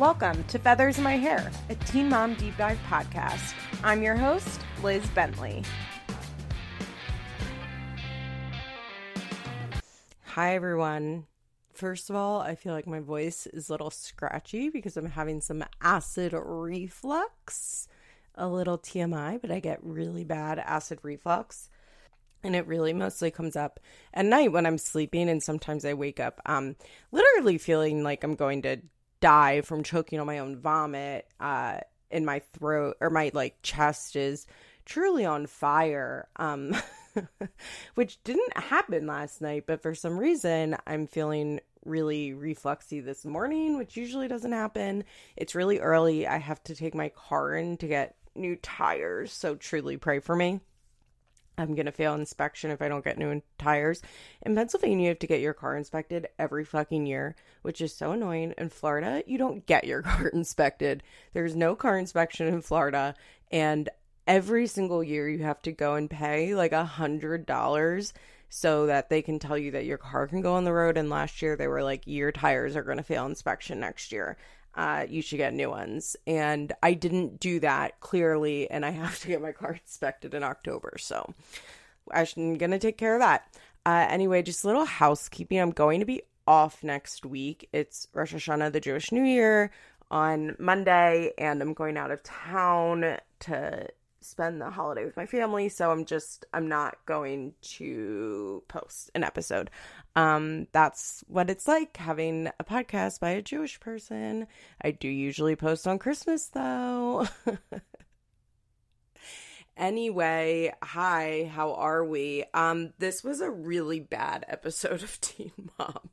Welcome to Feathers in My Hair, a Teen Mom Deep Dive podcast. I'm your host, Liz Bentley. Hi, everyone. First of all, I feel like my voice is a little scratchy because I'm having some acid reflux. A little TMI, but I get really bad acid reflux. And it really mostly comes up at night when I'm sleeping, and sometimes I wake up um, literally feeling like I'm going to die from choking on my own vomit uh in my throat or my like chest is truly on fire um which didn't happen last night but for some reason i'm feeling really refluxy this morning which usually doesn't happen. It's really early. I have to take my car in to get new tires so truly pray for me I'm going to fail inspection if I don't get new tires. In Pennsylvania, you have to get your car inspected every fucking year, which is so annoying. In Florida, you don't get your car inspected. There's no car inspection in Florida. And every single year, you have to go and pay like a hundred dollars so that they can tell you that your car can go on the road. And last year, they were like, your tires are going to fail inspection next year uh, you should get new ones. And I didn't do that clearly, and I have to get my car inspected in October. So I'm going to take care of that. Uh, anyway, just a little housekeeping. I'm going to be off next week. It's Rosh Hashanah, the Jewish New Year, on Monday, and I'm going out of town to spend the holiday with my family so i'm just i'm not going to post an episode um that's what it's like having a podcast by a jewish person. I do usually post on christmas though. Anyway hi how are we? Um this was a really bad episode of teen mom.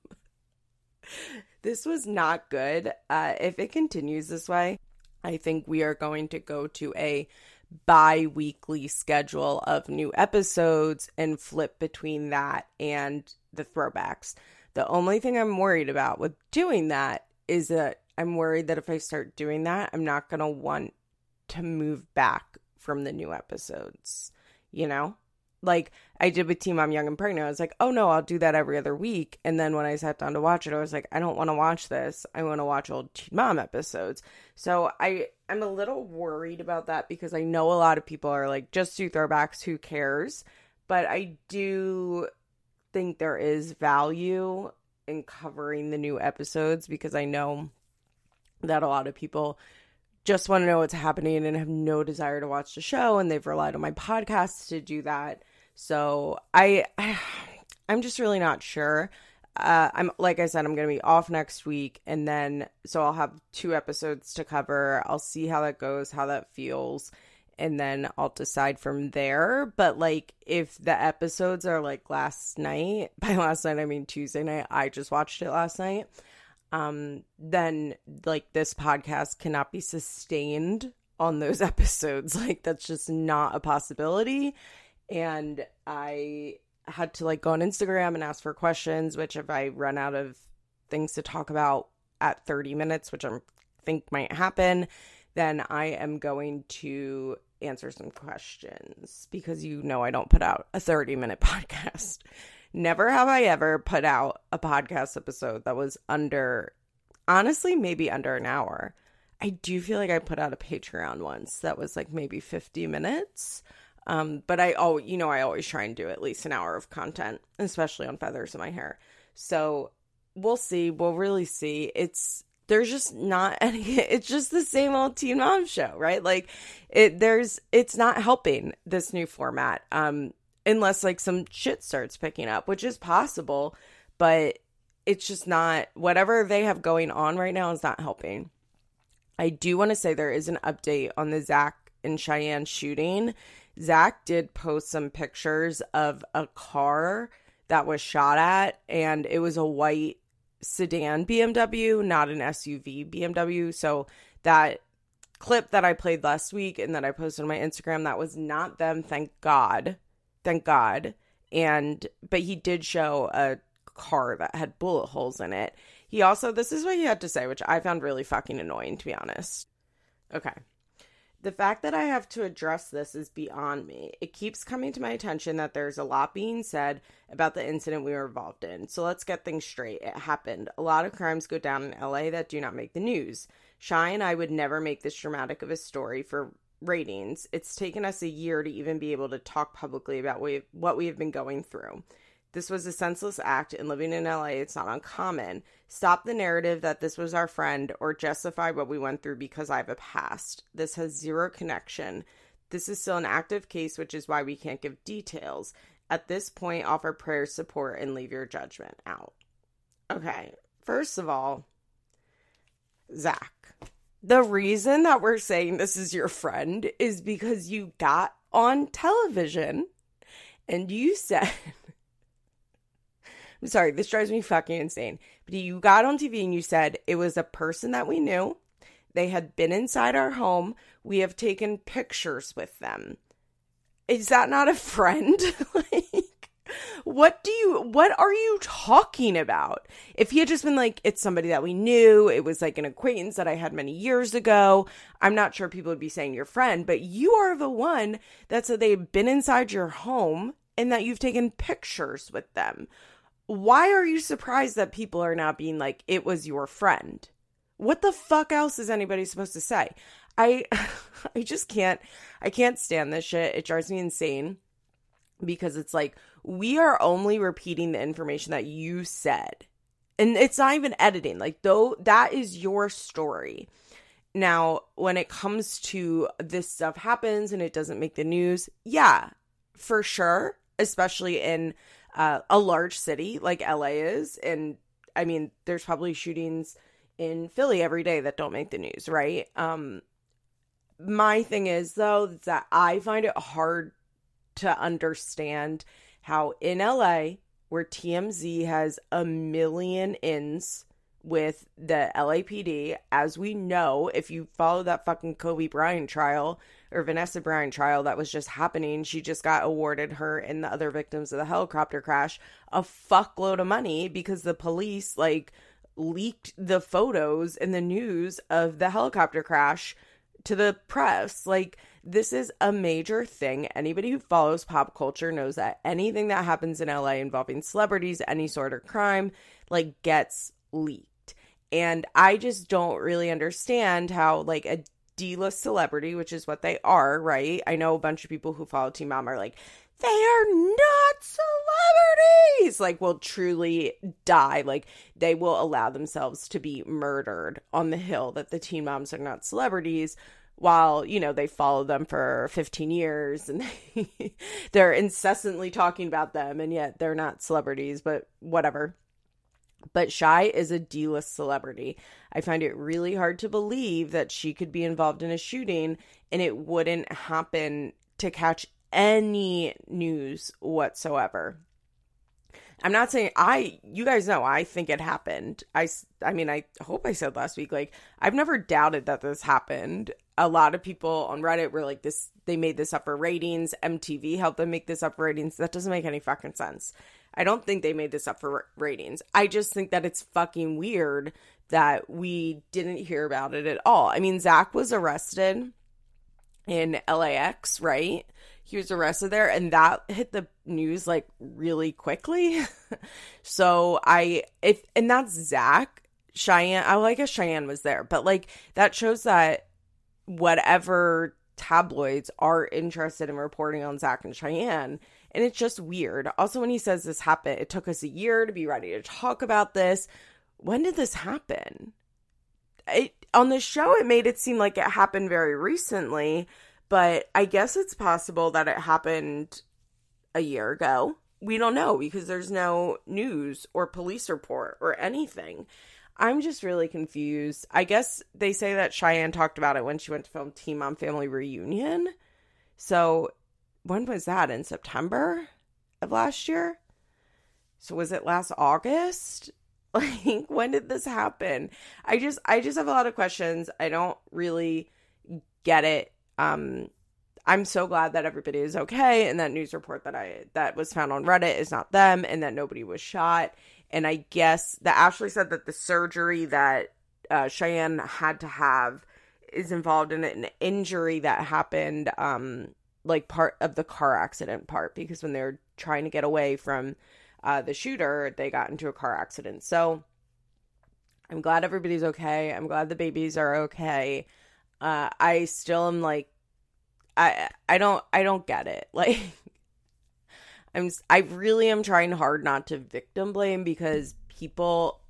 This was not good. Uh if it continues this way i think we are going to go to a bi weekly schedule of new episodes and flip between that and the throwbacks. The only thing I'm worried about with doing that is that I'm worried that if I start doing that, I'm not going to want to move back from the new episodes, you know? Like I did with Teen Mom Young and Pregnant. I was like, oh no, I'll do that every other week. And then when I sat down to watch it, I was like, I don't want to watch this. I want to watch old Teen Mom episodes. So I I'm a little worried about that because I know a lot of people are like, just do throwbacks, who cares? But I do think there is value in covering the new episodes because I know that a lot of people just want to know what's happening and have no desire to watch the show and they've relied on my podcast to do that so I, I'm just really not sure. Uh, I'm like I said, I'm gonna be off next week, and then so I'll have two episodes to cover. I'll see how that goes, how that feels, and then I'll decide from there. But like, if the episodes are like last night, by last night I mean Tuesday night, I just watched it last night. Um, then like this podcast cannot be sustained on those episodes. Like that's just not a possibility and I had to like go on Instagram and ask for questions, which if I run out of things to talk about at 30 minutes, which I think might happen, then I am going to answer some questions because you know I don't put out a 30 minute podcast. Never have I ever put out a podcast episode that was under, honestly, maybe under an hour. I do feel like I put out a Patreon once that was like maybe 50 minutes. Um, but I oh you know I always try and do at least an hour of content, especially on feathers in my hair. So we'll see. We'll really see. It's there's just not any it's just the same old teen mom show, right? Like it there's it's not helping this new format. Um unless like some shit starts picking up, which is possible, but it's just not whatever they have going on right now is not helping. I do want to say there is an update on the Zach and Cheyenne shooting Zach did post some pictures of a car that was shot at, and it was a white sedan BMW, not an SUV BMW. So that clip that I played last week and that I posted on my Instagram, that was not them, thank God. Thank God. And, but he did show a car that had bullet holes in it. He also, this is what he had to say, which I found really fucking annoying, to be honest. Okay. The fact that I have to address this is beyond me. It keeps coming to my attention that there's a lot being said about the incident we were involved in. So let's get things straight. It happened. A lot of crimes go down in LA that do not make the news. Chey and I would never make this dramatic of a story for ratings. It's taken us a year to even be able to talk publicly about what we have been going through. This was a senseless act, and living in LA, it's not uncommon. Stop the narrative that this was our friend or justify what we went through because I have a past. This has zero connection. This is still an active case, which is why we can't give details. At this point, offer prayer support and leave your judgment out. Okay, first of all, Zach, the reason that we're saying this is your friend is because you got on television and you said I'm sorry, this drives me fucking insane. But you got on TV and you said it was a person that we knew. They had been inside our home. We have taken pictures with them. Is that not a friend? like, what do you, what are you talking about? If he had just been like, it's somebody that we knew, it was like an acquaintance that I had many years ago, I'm not sure people would be saying your friend, but you are the one that said they've been inside your home and that you've taken pictures with them why are you surprised that people are not being like it was your friend what the fuck else is anybody supposed to say? I i just can't i can't stand this shit. It drives me insane because it's like we are only repeating the information that you said. And it's not even editing. Like though that is your story. Now when it comes to this stuff happens and it doesn't make the news yeah for sure especially in uh, a large city like LA is. And I mean, there's probably shootings in Philly every day that don't make the news, right? Um, my thing is, though, that I find it hard to understand how in LA, where TMZ has a million ins with the LAPD, as we know, if you follow that fucking Kobe Bryant trial, or Vanessa Bryant trial that was just happening. She just got awarded her and the other victims of the helicopter crash a fuckload of money because the police like leaked the photos and the news of the helicopter crash to the press. Like this is a major thing. Anybody who follows pop culture knows that anything that happens in LA involving celebrities, any sort of crime, like gets leaked. And I just don't really understand how like a D-list celebrity, which is what they are, right? I know a bunch of people who follow Teen Mom are like, they are not celebrities. Like, will truly die. Like, they will allow themselves to be murdered on the hill that the Teen Moms are not celebrities while you know they follow them for 15 years and they, they're incessantly talking about them and yet they're not celebrities but whatever but Chey is a D list celebrity. I find it really hard to believe that she could be involved in a shooting and it wouldn't happen to catch any news whatsoever. I'm not saying I you guys know I think it happened. I I mean I hope I said last week like I've never doubted that this happened. A lot of people on Reddit were like this they made this up for ratings. MTV helped them make this up for ratings. That doesn't make any fucking sense. I don't think they made this up for ratings. I just think that it's fucking weird that we didn't hear about it at all. I mean, Zach was arrested in LAX, right? He was arrested there, and that hit the news like really quickly. so I, if, and that's Zach. Cheyenne, I like a Cheyenne was there, but like that shows that whatever tabloids are interested in reporting on Zach and Cheyenne and it's just weird. Also, when he says this happened, it took us a year to be ready to talk about this. When did this happen? It, on the show, it made it seem like it happened very recently, but I guess it's possible that it happened a year ago. We don't know because there's no news or police report or anything. I'm just really confused. I guess they say that Cheyenne talked about it when she went to film Teen Mom Family Reunion. So when was that? In September of last year? So was it last August? Like when did this happen? I just I just have a lot of questions. I don't really get it. Um I'm so glad that everybody is okay and that news report that I that was found on Reddit is not them and that nobody was shot. And I guess that Ashley said that the surgery that uh, Cheyenne had to have is involved in an injury that happened um like part of the car accident part because when they were trying to get away from uh, the shooter, they got into a car accident. So I'm glad everybody's okay. I'm glad the babies are okay. Uh, I still am like, I I don't I don't get it. Like, I'm I really am trying hard not to victim blame because people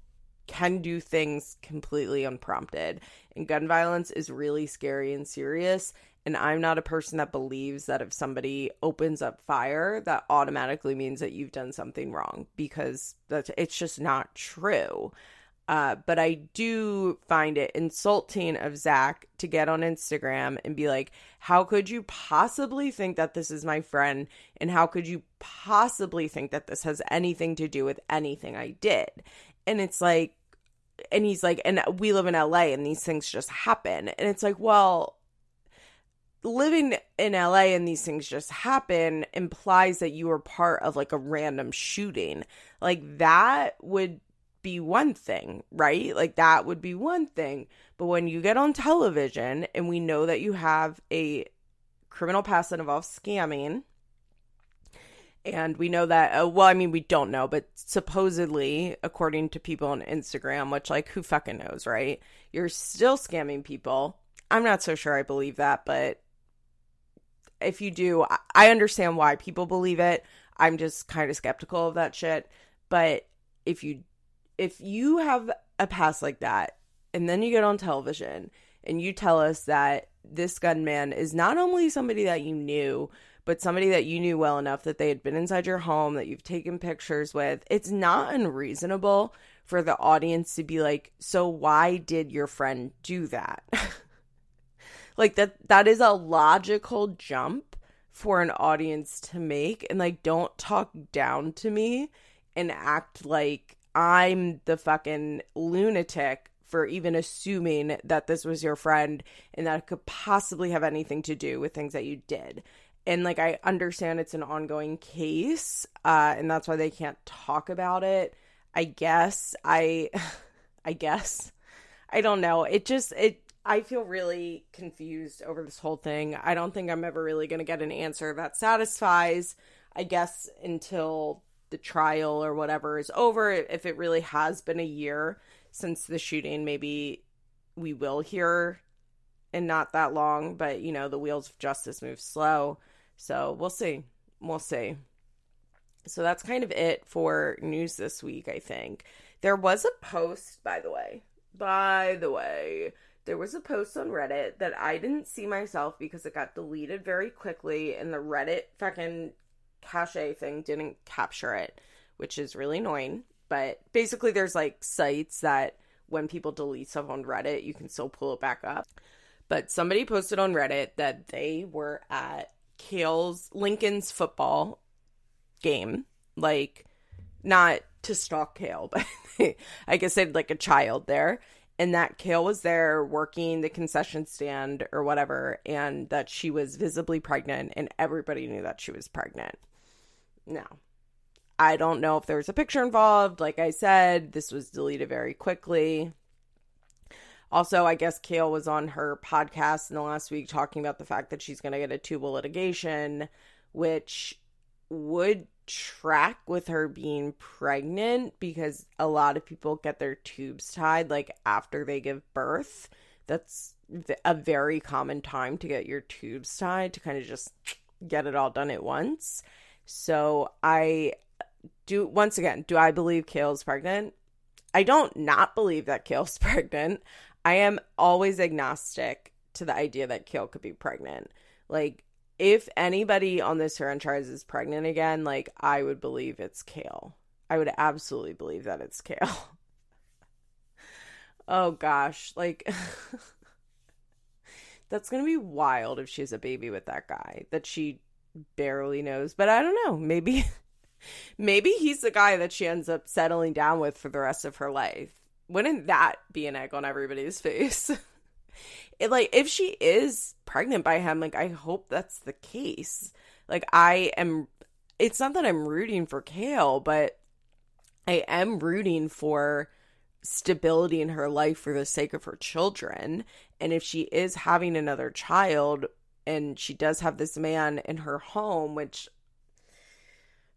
can do things completely unprompted, and gun violence is really scary and serious. And I'm not a person that believes that if somebody opens up fire, that automatically means that you've done something wrong because that's it's just not true. Uh, but I do find it insulting of Zach to get on Instagram and be like, How could you possibly think that this is my friend? And how could you possibly think that this has anything to do with anything I did? And it's like, and he's like, And we live in LA and these things just happen. And it's like, Well, living in LA and these things just happen implies that you were part of like a random shooting. Like that would be one thing, right? Like that would be one thing. But when you get on television and we know that you have a criminal past that involves scamming, and we know that, uh, well, I mean, we don't know, but supposedly, according to people on Instagram, which, like, who fucking knows, right? You're still scamming people. I'm not so sure I believe that, but if you do, I understand why people believe it. I'm just kind of skeptical of that shit. But if you if you have a past like that and then you get on television and you tell us that this gunman is not only somebody that you knew, but somebody that you knew well enough that they had been inside your home, that you've taken pictures with, it's not unreasonable for the audience to be like, so why did your friend do that? like that that is a logical jump for an audience to make and like don't talk down to me and act like I'm the fucking lunatic for even assuming that this was your friend and that it could possibly have anything to do with things that you did. And like I understand it's an ongoing case uh and that's why they can't talk about it. I guess I I guess I don't know. It just it I feel really confused over this whole thing. I don't think I'm ever really going to get an answer that satisfies, I guess, until the trial or whatever is over. If it really has been a year since the shooting, maybe we will hear in not that long, but you know, the wheels of justice move slow. So we'll see. We'll see. So that's kind of it for news this week, I think. There was a post, by the way. By the way, there was a post on Reddit that I didn't see myself because it got deleted very quickly and the Reddit fucking cache thing didn't capture it, which is really annoying. But basically, there's like sites that when people delete stuff on Reddit, you can still pull it back up. But somebody posted on Reddit that they were at Kail's Lincoln's football game, like not to stalk Kail, but I guess they had like a child there and that Kail was there working the concession stand or whatever, and that she was visibly pregnant, and everybody knew that she was pregnant. Now, I don't know if there was a picture involved. Like I said, this was deleted very quickly. Also, I guess Kail was on her podcast in the last week talking about the fact that she's going to get a tubal litigation, which would track with her being pregnant because a lot of people get their tubes tied like after they give birth. That's a very common time to get your tubes tied to kind of just get it all done at once. So I do once again, do I believe Kail's pregnant? I don't not believe that Kail's pregnant. I am always agnostic to the idea that Kail could be pregnant. Like if anybody on this franchise is pregnant again, like I would believe it's Kail. I would absolutely believe that it's Kail. oh gosh, like that's going to be wild if she has a baby with that guy that she barely knows. But I don't know, maybe maybe he's the guy that she ends up settling down with for the rest of her life. Wouldn't that be an egg on everybody's face? it, like if she is pregnant by him, like I hope that's the case. Like I am it's not that I'm rooting for Kail, but I am rooting for stability in her life for the sake of her children. And if she is having another child and she does have this man in her home, which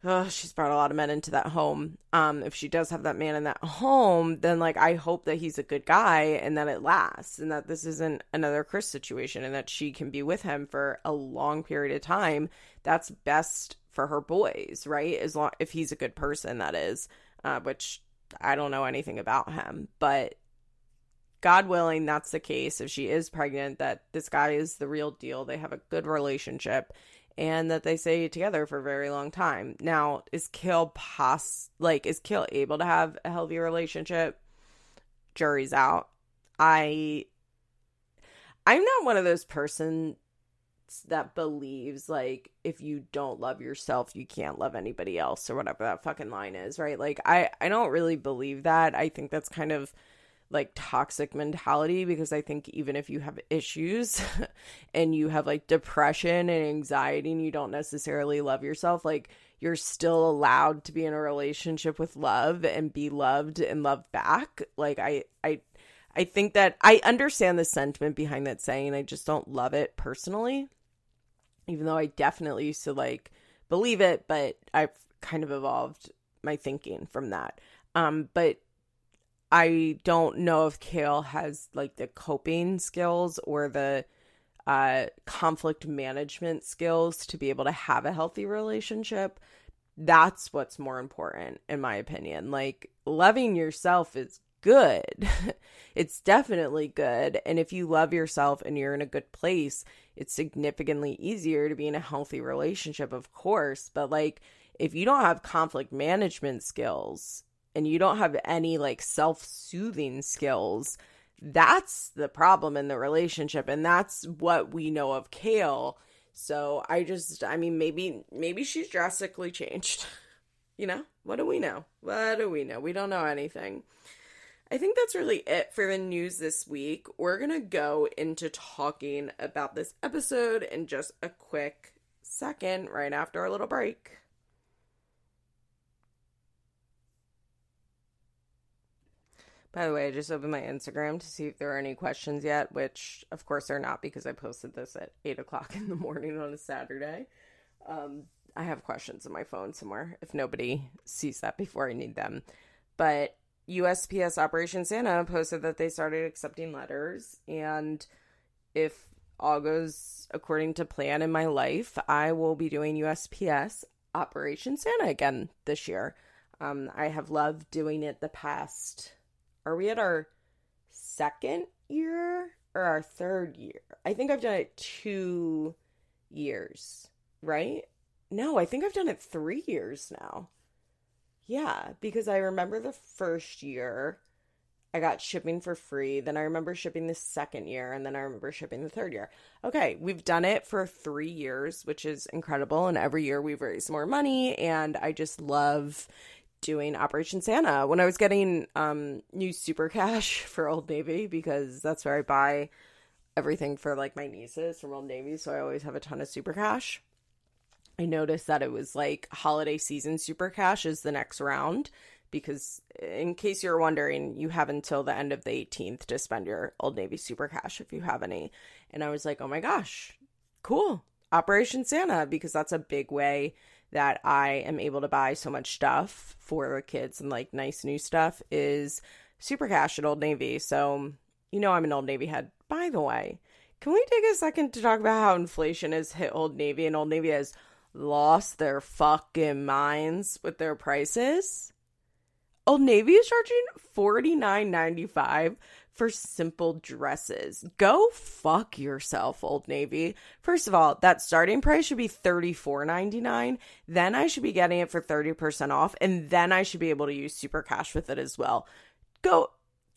oh, she's brought a lot of men into that home. Um, if she does have that man in that home, then like I hope that he's a good guy and that it lasts and that this isn't another Chris situation and that she can be with him for a long period of time. That's best for her boys, right? As long if he's a good person, that is. Uh, which I don't know anything about him, but God willing, that's the case. If she is pregnant, that this guy is the real deal. They have a good relationship and that they stay together for a very long time. Now, is Kail pos like is Kail able to have a healthy relationship? Jury's out. I I'm not one of those persons that believes like if you don't love yourself, you can't love anybody else or whatever that fucking line is, right? Like I I don't really believe that. I think that's kind of like toxic mentality because I think even if you have issues and you have like depression and anxiety and you don't necessarily love yourself, like you're still allowed to be in a relationship with love and be loved and loved back. Like I I I think that I understand the sentiment behind that saying. I just don't love it personally. Even though I definitely used to like believe it, but I've kind of evolved my thinking from that. Um, but I don't know if Kail has like the coping skills or the uh, conflict management skills to be able to have a healthy relationship. That's what's more important, in my opinion. Like, loving yourself is good. it's definitely good. And if you love yourself and you're in a good place, it's significantly easier to be in a healthy relationship, of course. But, like, if you don't have conflict management skills, and you don't have any like self-soothing skills that's the problem in the relationship and that's what we know of Kail. so I just I mean maybe maybe she's drastically changed you know what do we know what do we know we don't know anything I think that's really it for the news this week. We're going to go into talking about this episode in just a quick second right after our little break. By the way, I just opened my Instagram to see if there are any questions yet, which of course there are not because I posted this at 8 o'clock in the morning on a Saturday. Um, I have questions on my phone somewhere if nobody sees that before I need them. But USPS Operation Santa posted that they started accepting letters, and if all goes according to plan in my life, I will be doing USPS Operation Santa again this year. Um, I have loved doing it the past are we at our second year or our third year? I think I've done it two years, right? No, I think I've done it three years now. Yeah, because I remember the first year I got shipping for free. Then I remember shipping the second year, and then I remember shipping the third year. Okay, we've done it for three years, which is incredible. And every year we've raised more money, and I just love doing Operation Santa when I was getting um new super cash for Old Navy because that's where I buy everything for like my nieces from Old Navy, so I always have a ton of super cash. I noticed that it was like holiday season super cash is the next round because in case you're wondering, you have until the end of the 18th to spend your Old Navy super cash if you have any. And I was like, "Oh my gosh. Cool. Operation Santa because that's a big way that I am able to buy so much stuff for kids and like nice new stuff is Super Cash at Old Navy. So, you know, I'm an Old Navy head. By the way, can we take a second to talk about how inflation has hit Old Navy and Old Navy has lost their fucking minds with their prices? Old Navy is charging forty nine ninety five for simple dresses. Go fuck yourself, Old Navy. First of all, that starting price should be $34.99. Then I should be getting it for 30% off, and then I should be able to use super cash with it as well. Go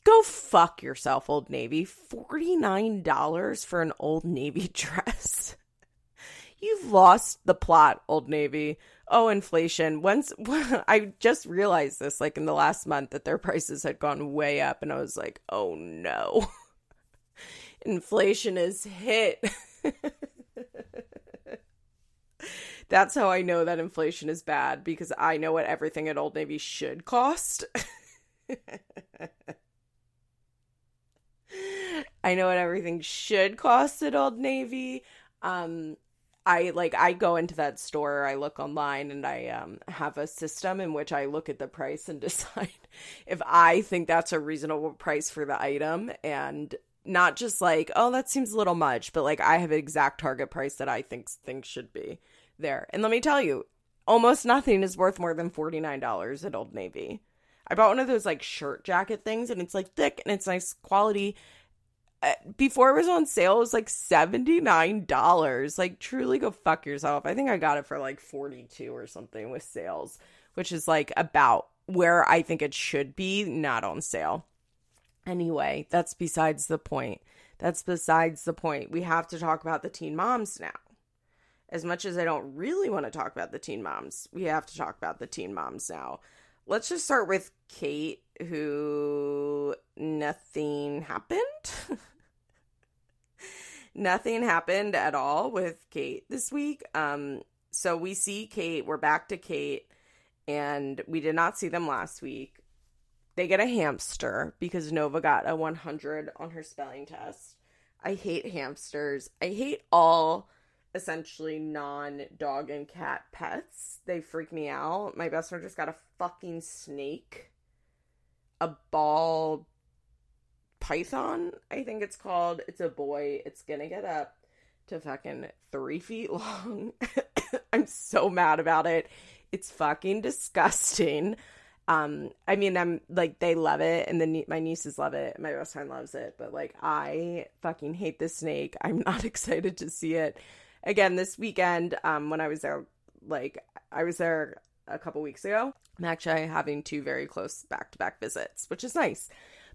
go fuck yourself, Old Navy. $49 for an Old Navy dress. You've lost the plot, Old Navy oh, inflation. Once I just realized this, like in the last month, that their prices had gone way up, and I was like, oh no, inflation is hit. That's how I know that inflation is bad because I know what everything at Old Navy should cost. I know what everything should cost at Old Navy. Um, I like I go into that store, I look online and I um have a system in which I look at the price and decide if I think that's a reasonable price for the item and not just like, oh, that seems a little much, but like I have an exact target price that I think things should be there. And let me tell you, almost nothing is worth more than $49 at Old Navy. I bought one of those like shirt jacket things and it's like thick and it's nice quality Uh, before it was on sale, it was like $79. Like, truly go fuck yourself. I think I got it for like 42 or something with sales, which is like about where I think it should be, not on sale. Anyway, that's besides the point. That's besides the point. We have to talk about the teen moms now. As much as I don't really want to talk about the teen moms, we have to talk about the teen moms now. Let's just start with Kate, who nothing happened. nothing happened at all with Kate this week. Um, so we see Kate, we're back to Kate, and we did not see them last week. They get a hamster because Nova got a 100 on her spelling test. I hate hamsters. I hate all essentially non dog and cat pets. They freak me out. My best friend just got a fucking snake, a ball python, I think it's called. It's a boy. It's gonna get up to fucking three feet long. I'm so mad about it. It's fucking disgusting. Um, I mean, I'm like they love it, and then my nieces love it, my best friend loves it, but like I fucking hate this snake. I'm not excited to see it again this weekend. Um, when I was there, like I was there a couple weeks ago. I'm actually having two very close back to back visits, which is nice.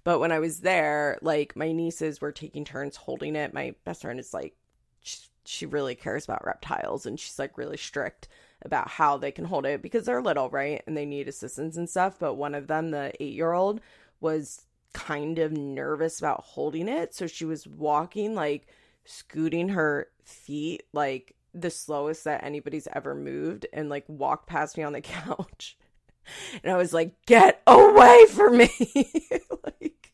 But when I was there, like my nieces were taking turns holding it. My best friend is like, she, she really cares about reptiles and she's like really strict about how they can hold it because they're little, right? And they need assistance and stuff. But one of them, the eight year old, was kind of nervous about holding it. So she was walking, like scooting her feet, like the slowest that anybody's ever moved, and like walked past me on the couch. And I was like, get away from me. like,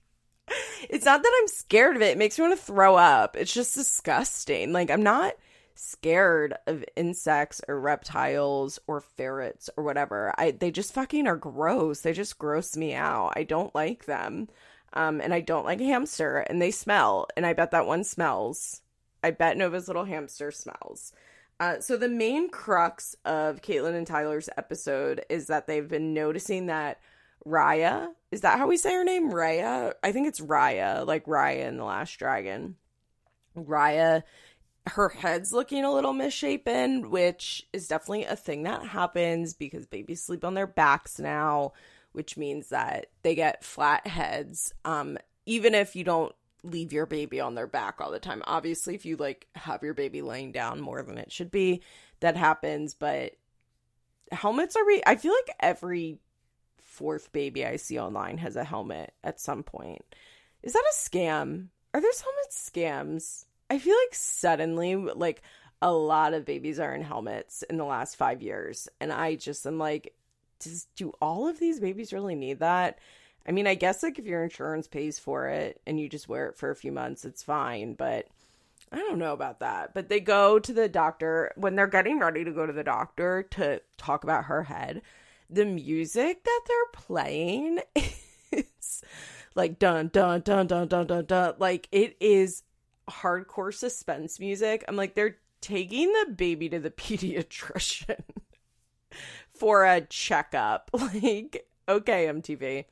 it's not that I'm scared of it. It makes me want to throw up. It's just disgusting. Like, I'm not scared of insects or reptiles or ferrets or whatever. I they just fucking are gross. They just gross me out. I don't like them. Um and I don't like hamster and they smell and I bet that one smells. I bet Nova's little hamster smells. Uh, so the main crux of Catelynn and Tyler's episode is that they've been noticing that Raya is that how we say her name? Raya. I think it's Raya, like Raya in the Last Dragon. Raya, her head's looking a little misshapen, which is definitely a thing that happens because babies sleep on their backs now, which means that they get flat heads. Um, even if you don't leave your baby on their back all the time. Obviously, if you like have your baby laying down more than it should be, that happens, but helmets are re- I feel like every fourth baby I see online has a helmet at some point. Is that a scam? Are there helmet scams? I feel like suddenly like a lot of babies are in helmets in the last 5 years and I just am like does do all of these babies really need that? I mean, I guess like if your insurance pays for it and you just wear it for a few months, it's fine, but I don't know about that. But they go to the doctor when they're getting ready to go to the doctor to talk about her head. The music that they're playing is like dun dun dun dun dun dun dun. Like it is hardcore suspense music. I'm like, they're taking the baby to the pediatrician for a checkup. Like, okay, MTV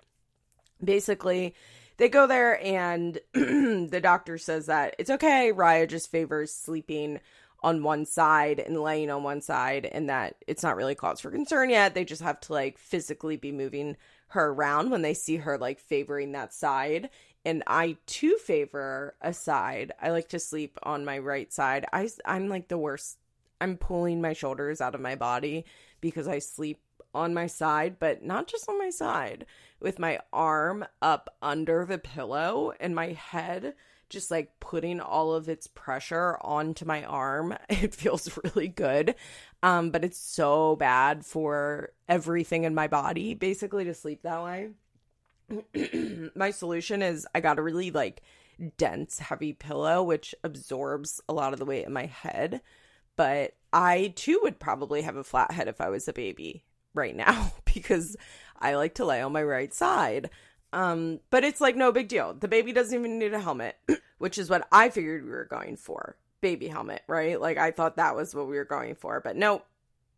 basically they go there and the doctor says that it's okay raya just favors sleeping on one side and laying on one side and that it's not really cause for concern yet. They just have to like physically be moving her around when they see her like favoring that side. And i too favor a side. I like to sleep on my right side. I i'm like the worst. I'm pulling my shoulders out of my body because i sleep on my side but not just on my side with my arm up under the pillow and my head just like putting all of its pressure onto my arm. It feels really good. Um, but it's so bad for everything in my body basically to sleep that way. my solution is I got a really like dense, heavy pillow, which absorbs a lot of the weight in my head. But I too would probably have a flat head if I was a baby right now because I like to lay on my right side. Um, but it's like no big deal. The baby doesn't even need a helmet, which is what I figured we were going for. Baby helmet, right? Like I thought that was what we were going for, but no,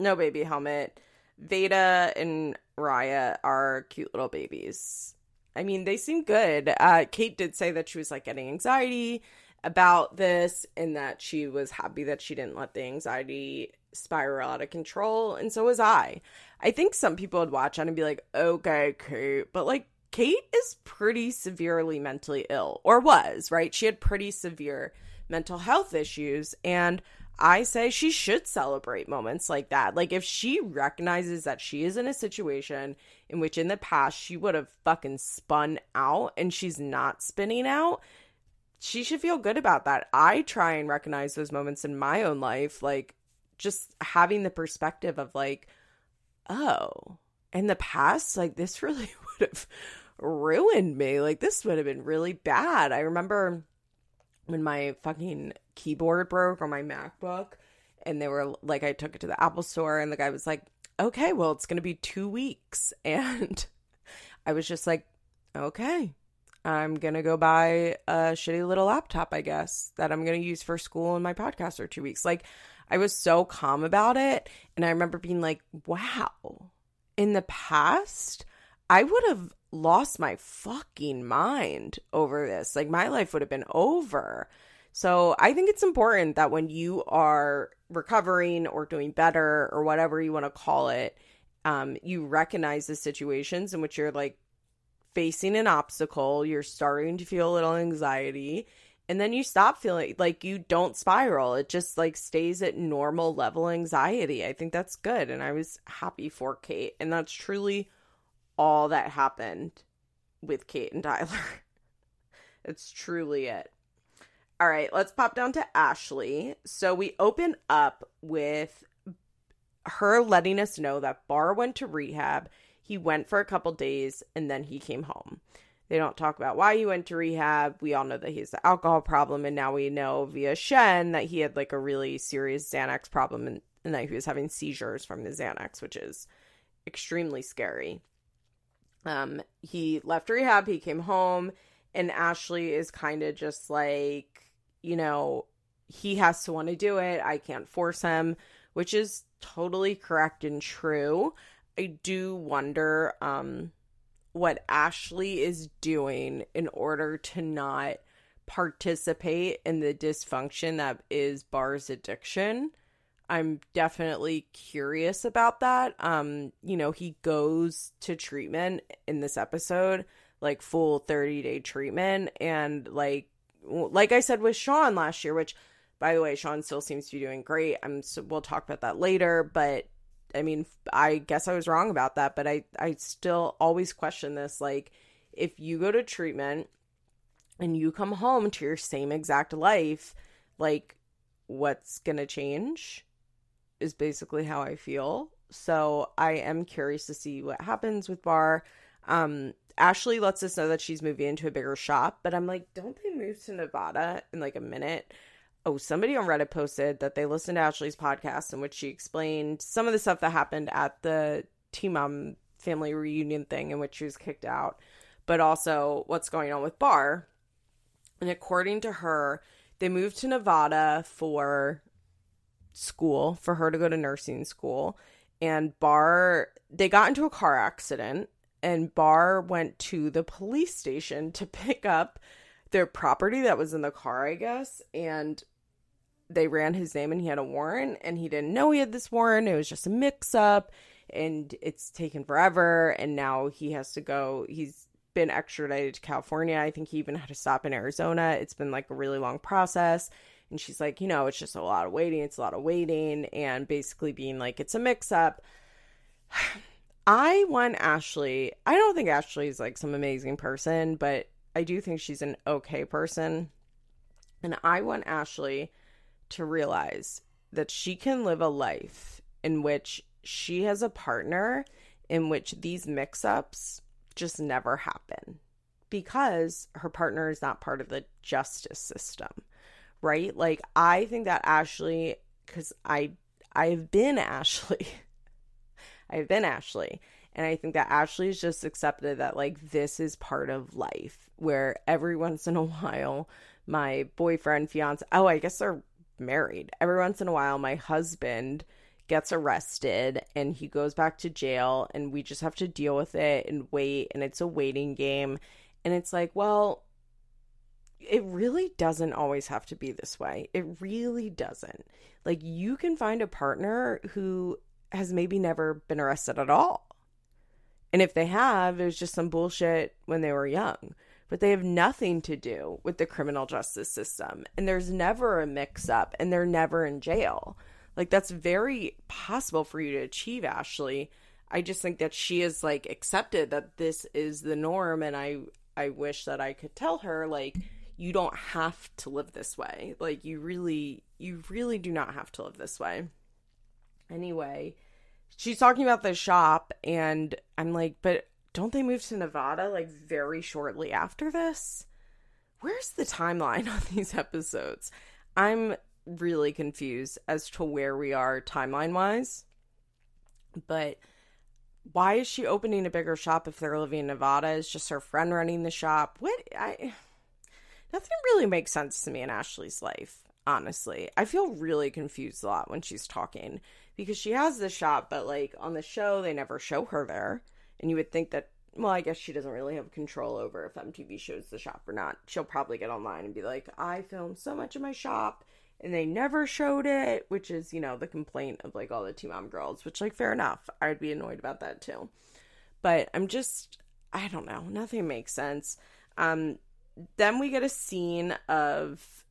no baby helmet. Vaeda and Raya are cute little babies. I mean, they seem good. Uh, Kate did say that she was like getting anxiety about this and that she was happy that she didn't let the anxiety spiral out of control. And so was I. I think some people would watch on and be like, okay, Kate. But like, Kate is pretty severely mentally ill, or was, right? She had pretty severe mental health issues. And I say she should celebrate moments like that. Like, if she recognizes that she is in a situation in which in the past she would have fucking spun out and she's not spinning out, she should feel good about that. I try and recognize those moments in my own life, like just having the perspective of, like, oh, in the past, like, this really would have ruined me. Like, this would have been really bad. I remember when my fucking keyboard broke on my MacBook and they were like I took it to the Apple store and the guy was like, "Okay, well, it's going to be 2 weeks." And I was just like, "Okay. I'm going to go buy a shitty little laptop, I guess, that I'm going to use for school and my podcast for 2 weeks." Like I was so calm about it and I remember being like, "Wow. In the past, I would have lost my fucking mind over this. Like my life would have been over." So I think it's important that when you are recovering or doing better or whatever you want to call it, um, you recognize the situations in which you're like facing an obstacle, you're starting to feel a little anxiety, and then you stop feeling like you don't spiral. It just like stays at normal level anxiety. I think that's good. And I was happy for Kate. And that's truly all that happened with Kate and Tyler. it's truly it. All right, let's pop down to Ashley. So we open up with her letting us know that Bar went to rehab. He went for a couple days and then he came home. They don't talk about why he went to rehab. We all know that he has the alcohol problem, and now we know via Shen that he had like a really serious Xanax problem and, and that he was having seizures from the Xanax, which is extremely scary. Um, he left rehab, he came home, and Ashley is kind of just like you know, he has to want to do it. I can't force him, which is totally correct and true. I do wonder um what Ashley is doing in order to not participate in the dysfunction that is Bar's addiction. I'm definitely curious about that. Um, you know, he goes to treatment in this episode, like full 30 day treatment, and like like I said with Sean last year, which by the way, Sean still seems to be doing great. I'm so we'll talk about that later, but I mean, I guess I was wrong about that, but I I still always question this like if you go to treatment and you come home to your same exact life, like what's going to change is basically how I feel. So I am curious to see what happens with Bar. Um, Ashley lets us know that she's moving into a bigger shop, but I'm like, don't they move to Nevada in like a minute? Oh, somebody on Reddit posted that they listened to Ashley's podcast in which she explained some of the stuff that happened at the Teen Mom um family reunion thing in which she was kicked out, but also what's going on with Bar. And according to her, they moved to Nevada for school, for her to go to nursing school. And Bar, they got into a car accident and Bar went to the police station to pick up their property that was in the car, I guess, and they ran his name and he had a warrant and he didn't know he had this warrant. It was just a mix up and it's taken forever and now he has to go he's been extradited to California. I think he even had to stop in Arizona. It's been like a really long process. And she's like, you know, it's just a lot of waiting. It's a lot of waiting and basically being like it's a mix up. I want Ashley. I don't think Ashley is like some amazing person, but I do think she's an okay person. And I want Ashley to realize that she can live a life in which she has a partner in which these mix ups just never happen. because her partner is not part of the justice system, right? Like I think that Ashley cuz I I've been Ashley. I've been Ashley. And I think that Ashley's just accepted that like this is part of life where every once in a while my boyfriend, fiance, oh, I guess they're married. Every once in a while my husband gets arrested and he goes back to jail and we just have to deal with it and wait and it's a waiting game. And it's like well it really doesn't always have to be this way. It really doesn't. Like you can find a partner who has maybe never been arrested at all. And if they have it was just some bullshit when they were young but they have nothing to do with the criminal justice system and there's never a mix up and they're never in jail like that's very possible for you to achieve, Ashley. I just think that she is like accepted that this is the norm and I I wish that I could tell her like you don't have to live this way. Like you really you really do not have to live this way. Anyway, she's talking about the shop and I'm like, but don't they move to Nevada like very shortly after this? Where's the timeline on these episodes? I'm really confused as to where we are timeline wise. But why is she opening a bigger shop if they're living in Nevada? Is just her friend running the shop? What I nothing really makes sense to me in Ashley's life, honestly. I feel really confused a lot when she's talking because she has the shop, but like on the show they never show her there. And you would think that well, I guess she doesn't really have control over if MTV shows the shop or not. She'll probably get online and be like, I filmed so much in my shop and they never showed it, which is, you know, the complaint of like all the Teen Mom girls, which, like, fair enough. I'd be annoyed about that too. But I'm just, I don't know, nothing makes sense. Um, then we get a scene of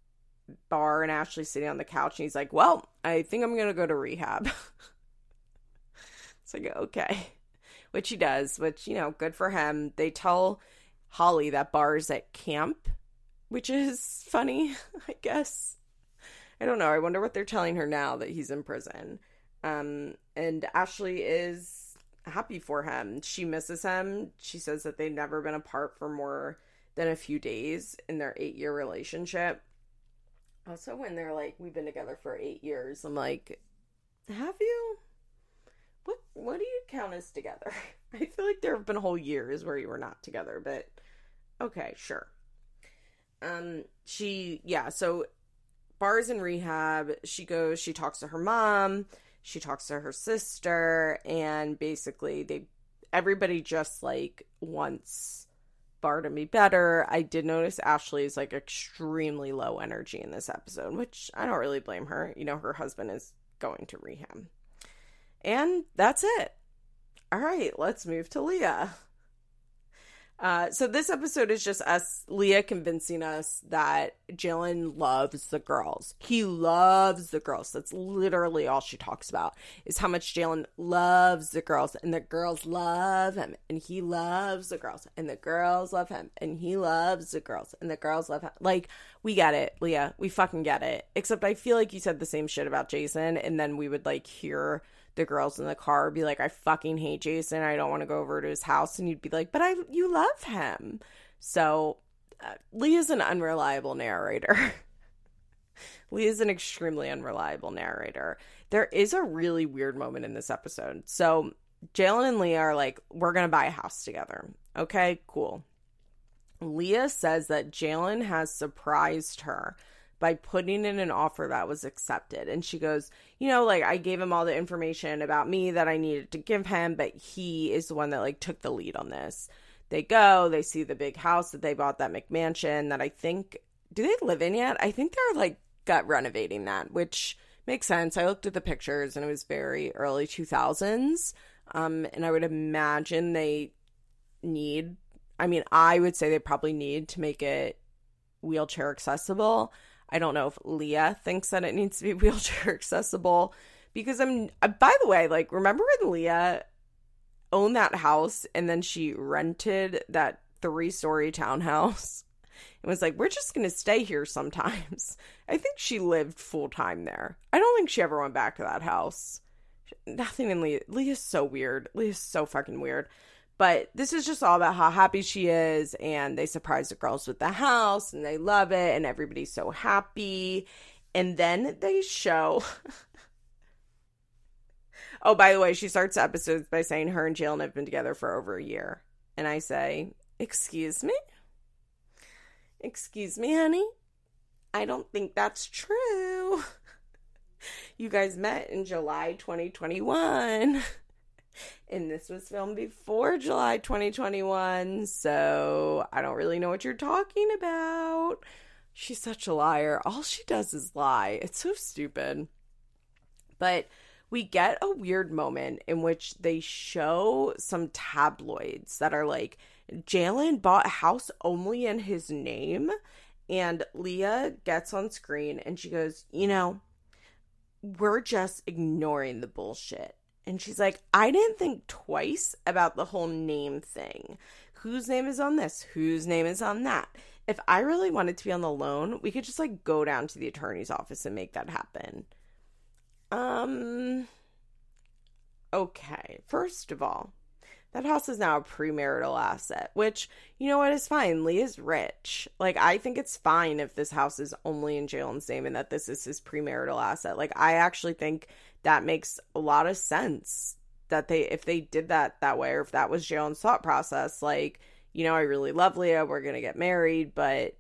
Bar and Ashley sitting on the couch, and he's like, Well, I think I'm gonna go to rehab. it's like, okay. Which he does, which, you know, good for him. They tell Holly that Bar's at camp, which is funny, I guess. I don't know. I wonder what they're telling her now that he's in prison. Um, and Ashley is happy for him. She misses him. She says that they've never been apart for more than a few days in their eight year relationship. Also, when they're like, we've been together for eight years, I'm like, have you? What do you count as together? I feel like there have been whole years where you were not together, but okay, sure. Um, she yeah, so Bar's in rehab. She goes, she talks to her mom, she talks to her sister, and basically they everybody just like wants Bar to be better. I did notice Ashley is like extremely low energy in this episode, which I don't really blame her. You know, her husband is going to rehab. And that's it. All right, let's move to Leah. Uh, so this episode is just us, Leah, convincing us that Jaylan loves the girls. He loves the girls. That's literally all she talks about is how much Jaylan loves the girls, and the girls love him, and he loves the girls, and the girls love him, and he loves the girls, and the girls love him. Like we get it, Leah. We fucking get it. Except I feel like you said the same shit about Jason, and then we would like hear the girls in the car be like, I fucking hate Jason. I don't want to go over to his house. And you'd be like, but I, you love him. So uh, Leah's an unreliable narrator. Leah's an extremely unreliable narrator. There is a really weird moment in this episode. So Jaylan and Leah are like, we're going to buy a house together. Okay, cool. Leah says that Jaylan has surprised her by putting in an offer that was accepted. And she goes, You know, like I gave him all the information about me that I needed to give him, but he is the one that like took the lead on this. They go, they see the big house that they bought, that McMansion that I think, do they live in yet? I think they're like gut renovating that, which makes sense. I looked at the pictures and it was very early 2000s. Um, and I would imagine they need, I mean, I would say they probably need to make it wheelchair accessible. I don't know if Leah thinks that it needs to be wheelchair accessible because I'm uh, by the way, like remember when Leah owned that house and then she rented that three-story townhouse and was like, "We're just going to stay here sometimes." I think she lived full-time there. I don't think she ever went back to that house. Nothing in Leah. Leah's so weird. Leah's so fucking weird. But this is just all about how happy she is, and they surprise the girls with the house, and they love it, and everybody's so happy. And then they show. oh, by the way, she starts episodes by saying her and Jaylan have been together for over a year. And I say, Excuse me? Excuse me, honey? I don't think that's true. you guys met in July 2021. and this was filmed before July 2021, so I don't really know what you're talking about. She's such a liar. All she does is lie. It's so stupid. But we get a weird moment in which they show some tabloids that are like, Jaylan bought a house only in his name. And Leah gets on screen and she goes, You know, we're just ignoring the bullshit. And she's like, I didn't think twice about the whole name thing. Whose name is on this? Whose name is on that? If I really wanted to be on the loan, we could just like go down to the attorney's office and make that happen. Um, okay. First of all, that house is now a premarital asset, which, you know what, is fine. Lee is rich. Like, I think it's fine if this house is only in Jaylan's name and that this is his premarital asset. Like, I actually think that makes a lot of sense that they, if they did that that way, or if that was Jaylan's thought process, like, you know, I really love Leah, we're going to get married, but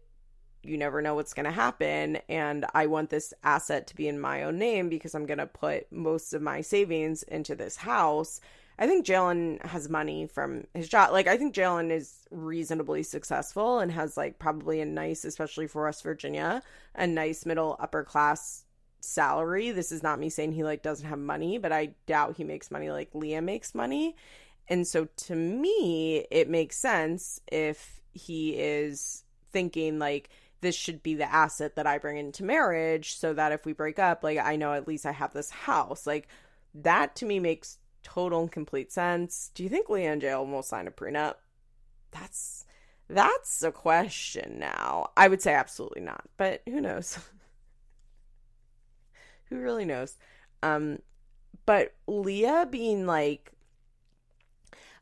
you never know what's going to happen. And I want this asset to be in my own name because I'm going to put most of my savings into this house I think Jaylan has money from his job. Like, I think Jaylan is reasonably successful and has, like, probably a nice, especially for West Virginia, a nice middle upper class salary. This is not me saying he, like, doesn't have money, but I doubt he makes money like Leah makes money. And so to me, it makes sense if he is thinking, like, this should be the asset that I bring into marriage so that if we break up, like, I know at least I have this house. Like, that to me makes total and complete sense. Do you think Leah and Jaylan will sign a prenup? That's that's a question now. I would say absolutely not, but who knows? who really knows? Um but Leah being like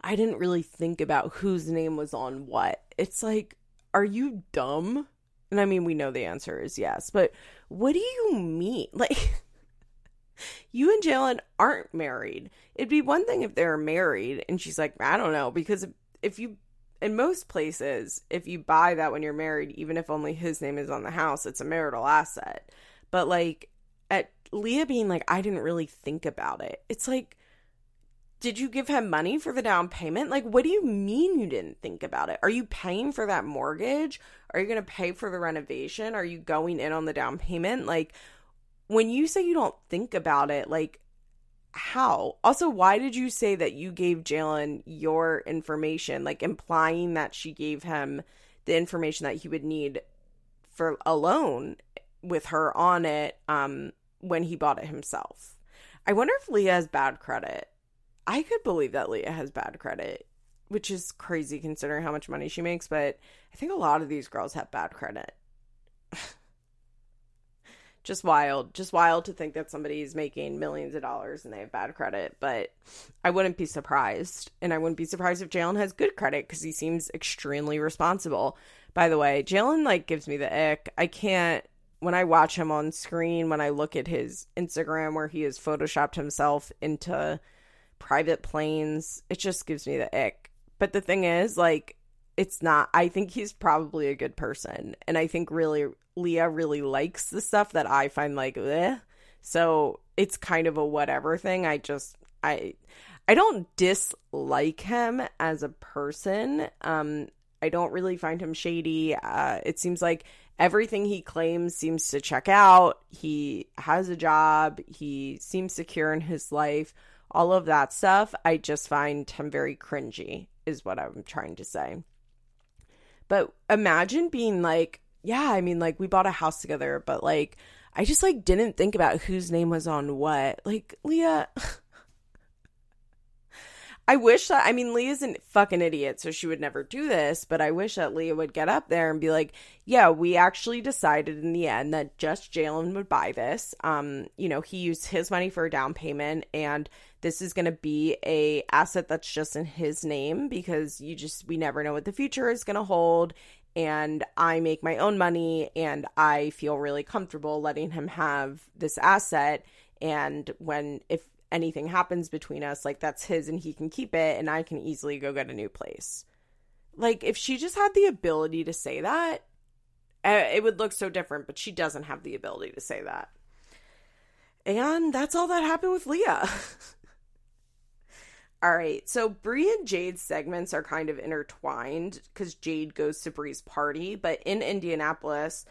I didn't really think about whose name was on what. It's like, are you dumb? And I mean, we know the answer is yes, but what do you mean? Like you and Jaylan aren't married. It'd be one thing if they're married. And she's like, I don't know, because if you, in most places, if you buy that when you're married, even if only his name is on the house, it's a marital asset. But like, at Leah being like, I didn't really think about it. It's like, did you give him money for the down payment? Like, what do you mean you didn't think about it? Are you paying for that mortgage? Are you going to pay for the renovation? Are you going in on the down payment? Like, when you say you don't think about it, like how? Also, why did you say that you gave Jaylan your information, like implying that she gave him the information that he would need for a loan with her on it um when he bought it himself? I wonder if Leah has bad credit. I could believe that Leah has bad credit, which is crazy considering how much money she makes, but I think a lot of these girls have bad credit. Just wild just wild to think that somebody's making millions of dollars and they have bad credit but i wouldn't be surprised. And i wouldn't be surprised if jaylan has good credit because he seems extremely responsible. By the way jaylan like gives me the ick. I can't when i watch him on screen when i look at his instagram where he has photoshopped himself into private planes it just gives me the ick. But the thing is like it's not i think he's probably a good person and i think really Leah really likes the stuff that I find like eh. So it's kind of a whatever thing. I just I I don't dislike him as a person. Um I don't really find him shady. Uh it seems like everything he claims seems to check out. He has a job, he seems secure in his life. All of that stuff, I just find him very cringy is what I'm trying to say. But imagine being like yeah, I mean, like we bought a house together, but like I just like didn't think about whose name was on what. Like Leah, I wish that I mean Leah's a fucking idiot, so she would never do this, but I wish that Leah would get up there and be like, Yeah, we actually decided in the end that just Jaylan would buy this. Um, you know, he used his money for a down payment and this is gonna be a asset that's just in his name because you just we never know what the future is gonna hold and I make my own money and I feel really comfortable letting him have this asset and when if anything happens between us, like that's his and he can keep it and I can easily go get a new place. Like if she just had the ability to say that, eh, it would look so different, but she doesn't have the ability to say that. And that's all that happened with Leah. all right, so Bri and Jade's segments are kind of intertwined because Jade goes to Bri's party, but in Indianapolis,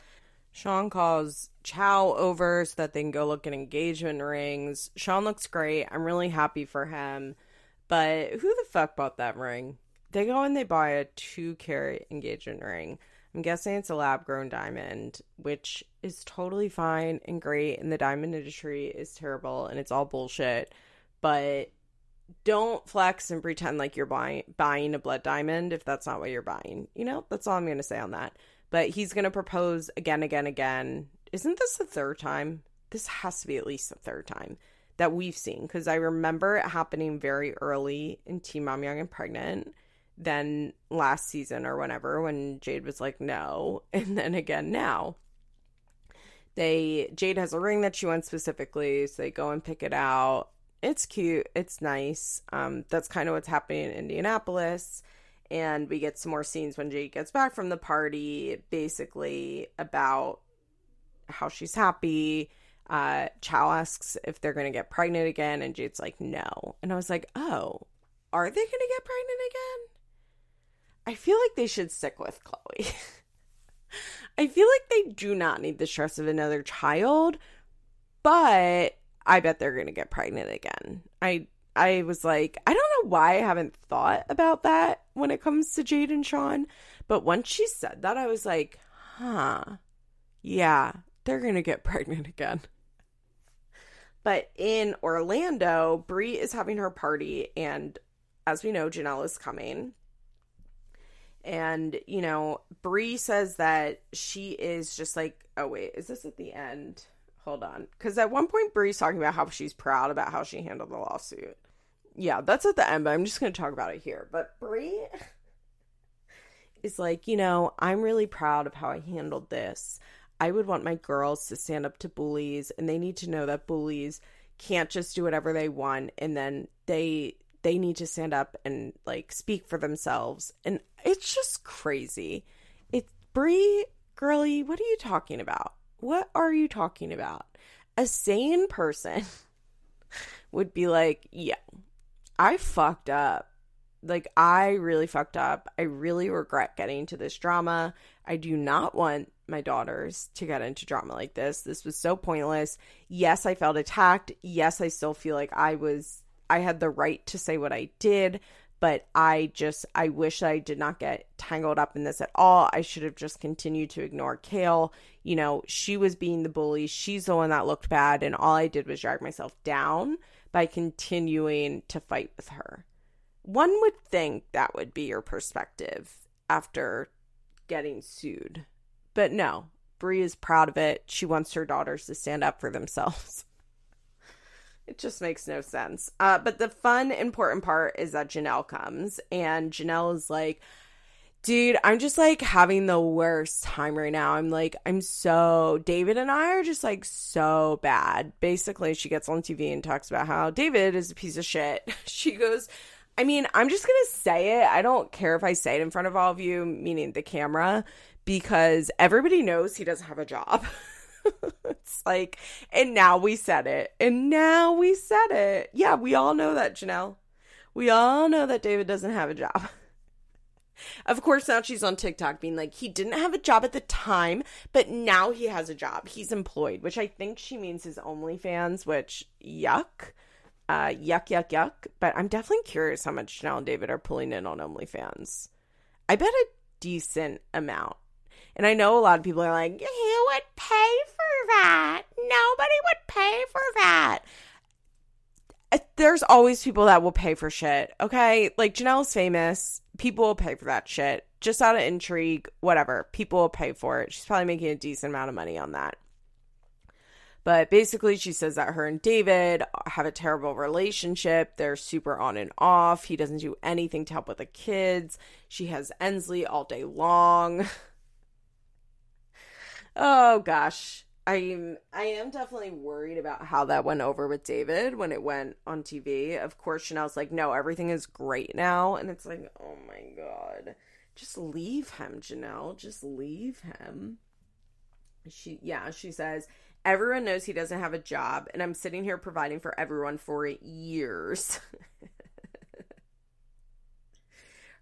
Sean calls Chow over so that they can go look at engagement rings. Sean looks great. I'm really happy for him. But who the fuck bought that ring? They go and they buy a two carat engagement ring. I'm guessing it's a lab grown diamond, which is totally fine and great. And the diamond industry is terrible and it's all bullshit. But don't flex and pretend like you're buying buying a blood diamond if that's not what you're buying. You know, that's all I'm gonna say on that. But he's going to propose again, again, again. Isn't this the third time? This has to be at least the third time that we've seen because I remember it happening very early in Teen Mom Young and Pregnant. Then last season or whenever when Jade was like, no. And then again now. They Jade has a ring that she wants specifically, so they go and pick it out. It's cute, it's nice. Um, that's kind of what's happening in Indianapolis and we get some more scenes when Jade gets back from the party, basically about how she's happy. Uh, Chow asks if they're going to get pregnant again, and Jade's like, no. And I was like, oh, are they going to get pregnant again? I feel like they should stick with Kloie. I feel like they do not need the stress of another child, but I bet they're going to get pregnant again. I I was like, I don't know why I haven't thought about that when it comes to Jade and Sean. But once she said that, I was like, huh, yeah, they're going to get pregnant again. But in Orlando, Bri is having her party, and as we know, Jenelle is coming. And, you know, Bri says that she is just like, oh, wait, is this at the end? Hold on. Because at one point, Bri's talking about how she's proud about how she handled the lawsuit yeah, that's at the end, but I'm just going to talk about it here. But Bri is like, you know, I'm really proud of how I handled this. I would want my girls to stand up to bullies, and they need to know that bullies can't just do whatever they want, and then they they need to stand up and like speak for themselves. And it's just crazy. It's Bri, girly, what are you talking about? What are you talking about? A sane person would be like, yeah, I fucked up. Like, I really fucked up. I really regret getting into this drama. I do not want my daughters to get into drama like this. This was so pointless. Yes, I felt attacked. Yes, I still feel like I was, I had the right to say what I did, but I just, I wish I did not get tangled up in this at all. I should have just continued to ignore Kail. You know, she was being the bully. She's the one that looked bad, and all I did was drag myself down by continuing to fight with her. One would think that would be your perspective after getting sued. But no, Bri is proud of it. She wants her daughters to stand up for themselves. It just makes no sense. Uh, but the fun, important part is that Jenelle comes, and Jenelle is like, Dude, I'm just like having the worst time right now. I'm like, I'm so. David and I are just like so bad. Basically, she gets on TV and talks about how David is a piece of shit. She goes, I mean, I'm just going to say it. I don't care if I say it in front of all of you, meaning the camera, because everybody knows he doesn't have a job. it's like, and now we said it. And now we said it. Yeah, we all know that, Jenelle. We all know that David doesn't have a job. Of course, now she's on TikTok being like, he didn't have a job at the time, but now he has a job. He's employed, which I think she means his OnlyFans, which yuck. Uh, yuck, yuck, yuck. But I'm definitely curious how much Jenelle and David are pulling in on OnlyFans. I bet a decent amount. And I know a lot of people are like, who would pay for that? Nobody would pay for that. there's always people that will pay for shit. Okay, like Jenelle's famous. People will pay for that shit just out of intrigue. Whatever, people will pay for it. She's probably making a decent amount of money on that. But basically, she says that her and David have a terrible relationship. They're super on and off. He doesn't do anything to help with the kids. She has Ensley all day long. oh gosh. I'm I am definitely worried about how that went over with David when it went on TV. Of course, Jenelle's like, no, everything is great now. And it's like, oh my god. Just leave him, Jenelle. Just leave him. She yeah, she says, Everyone knows he doesn't have a job, and I'm sitting here providing for everyone for years.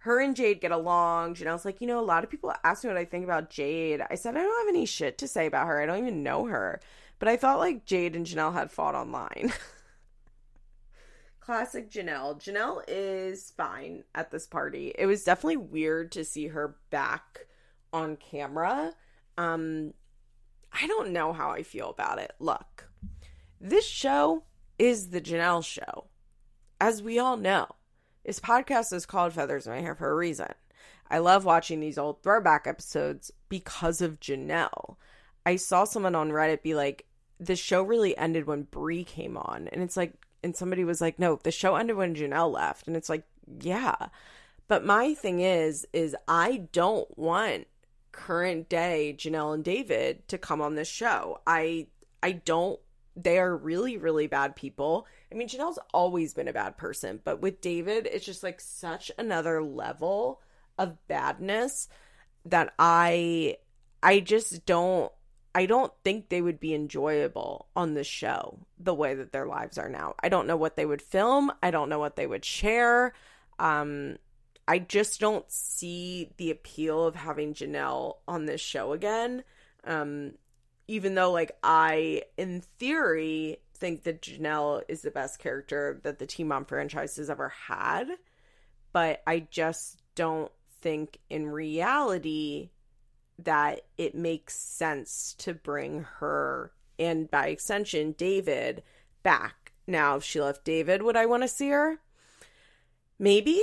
Her and Jade get along. Jenelle's like, you know, a lot of people ask me what I think about Jade. I said I don't have any shit to say about her. I don't even know her. But I felt like Jade and Jenelle had fought online. Classic Jenelle. Jenelle is fine at this party. It was definitely weird to see her back on camera. Um, I don't know how I feel about it. Look, this show is the Jenelle show. As we all know, this podcast is called Feathers in My Hair for a reason. I love watching these old throwback episodes because of Jenelle. I saw someone on Reddit be like, the show really ended when Bri came on. And it's like, and somebody was like, no, the show ended when Jenelle left. And it's like, yeah. But my thing is, is I don't want current day Jenelle and David to come on this show. I I don't they are really really bad people. I mean Jenelle's always been a bad person, but with David it's just like such another level of badness that I I just don't I don't think they would be enjoyable on the show the way that their lives are now. I don't know what they would film. I don't know what they would share. Um I just don't see the appeal of having Jenelle on this show again. Um, even though, like, I, in theory, think that Jenelle is the best character that the Teen Mom franchise has ever had. But I just don't think in reality that it makes sense to bring her and by extension David back. Now, if she left David, would I want to see her? Maybe,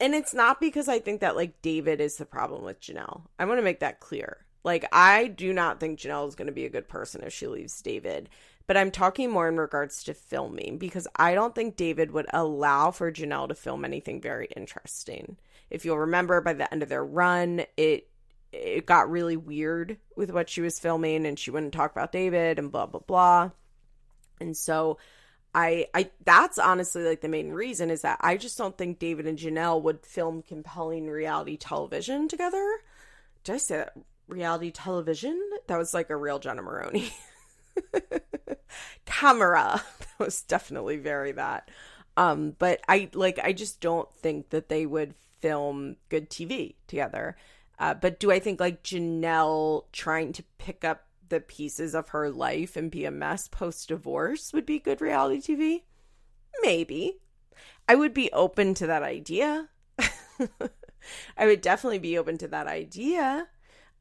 and it's not because I think that like David is the problem with Jenelle. I want to make that clear. Like I do not think Jenelle is going to be a good person if she leaves David. But I'm talking more in regards to filming because I don't think David would allow for Jenelle to film anything very interesting. If you'll remember by the end of their run, it it got really weird with what she was filming and she wouldn't talk about David and blah blah blah. And so I I that's honestly like the main reason is that I just don't think David and Jenelle would film compelling reality television together. Did I say that? Reality television? That was like a real Jenna Maroney. Camera. That was definitely very that. Um, but I like I just don't think that they would film good TV together. Uh, but do I think like Jenelle trying to pick up the pieces of her life and be a mess post divorce would be good reality TV? Maybe. I would be open to that idea. I would definitely be open to that idea.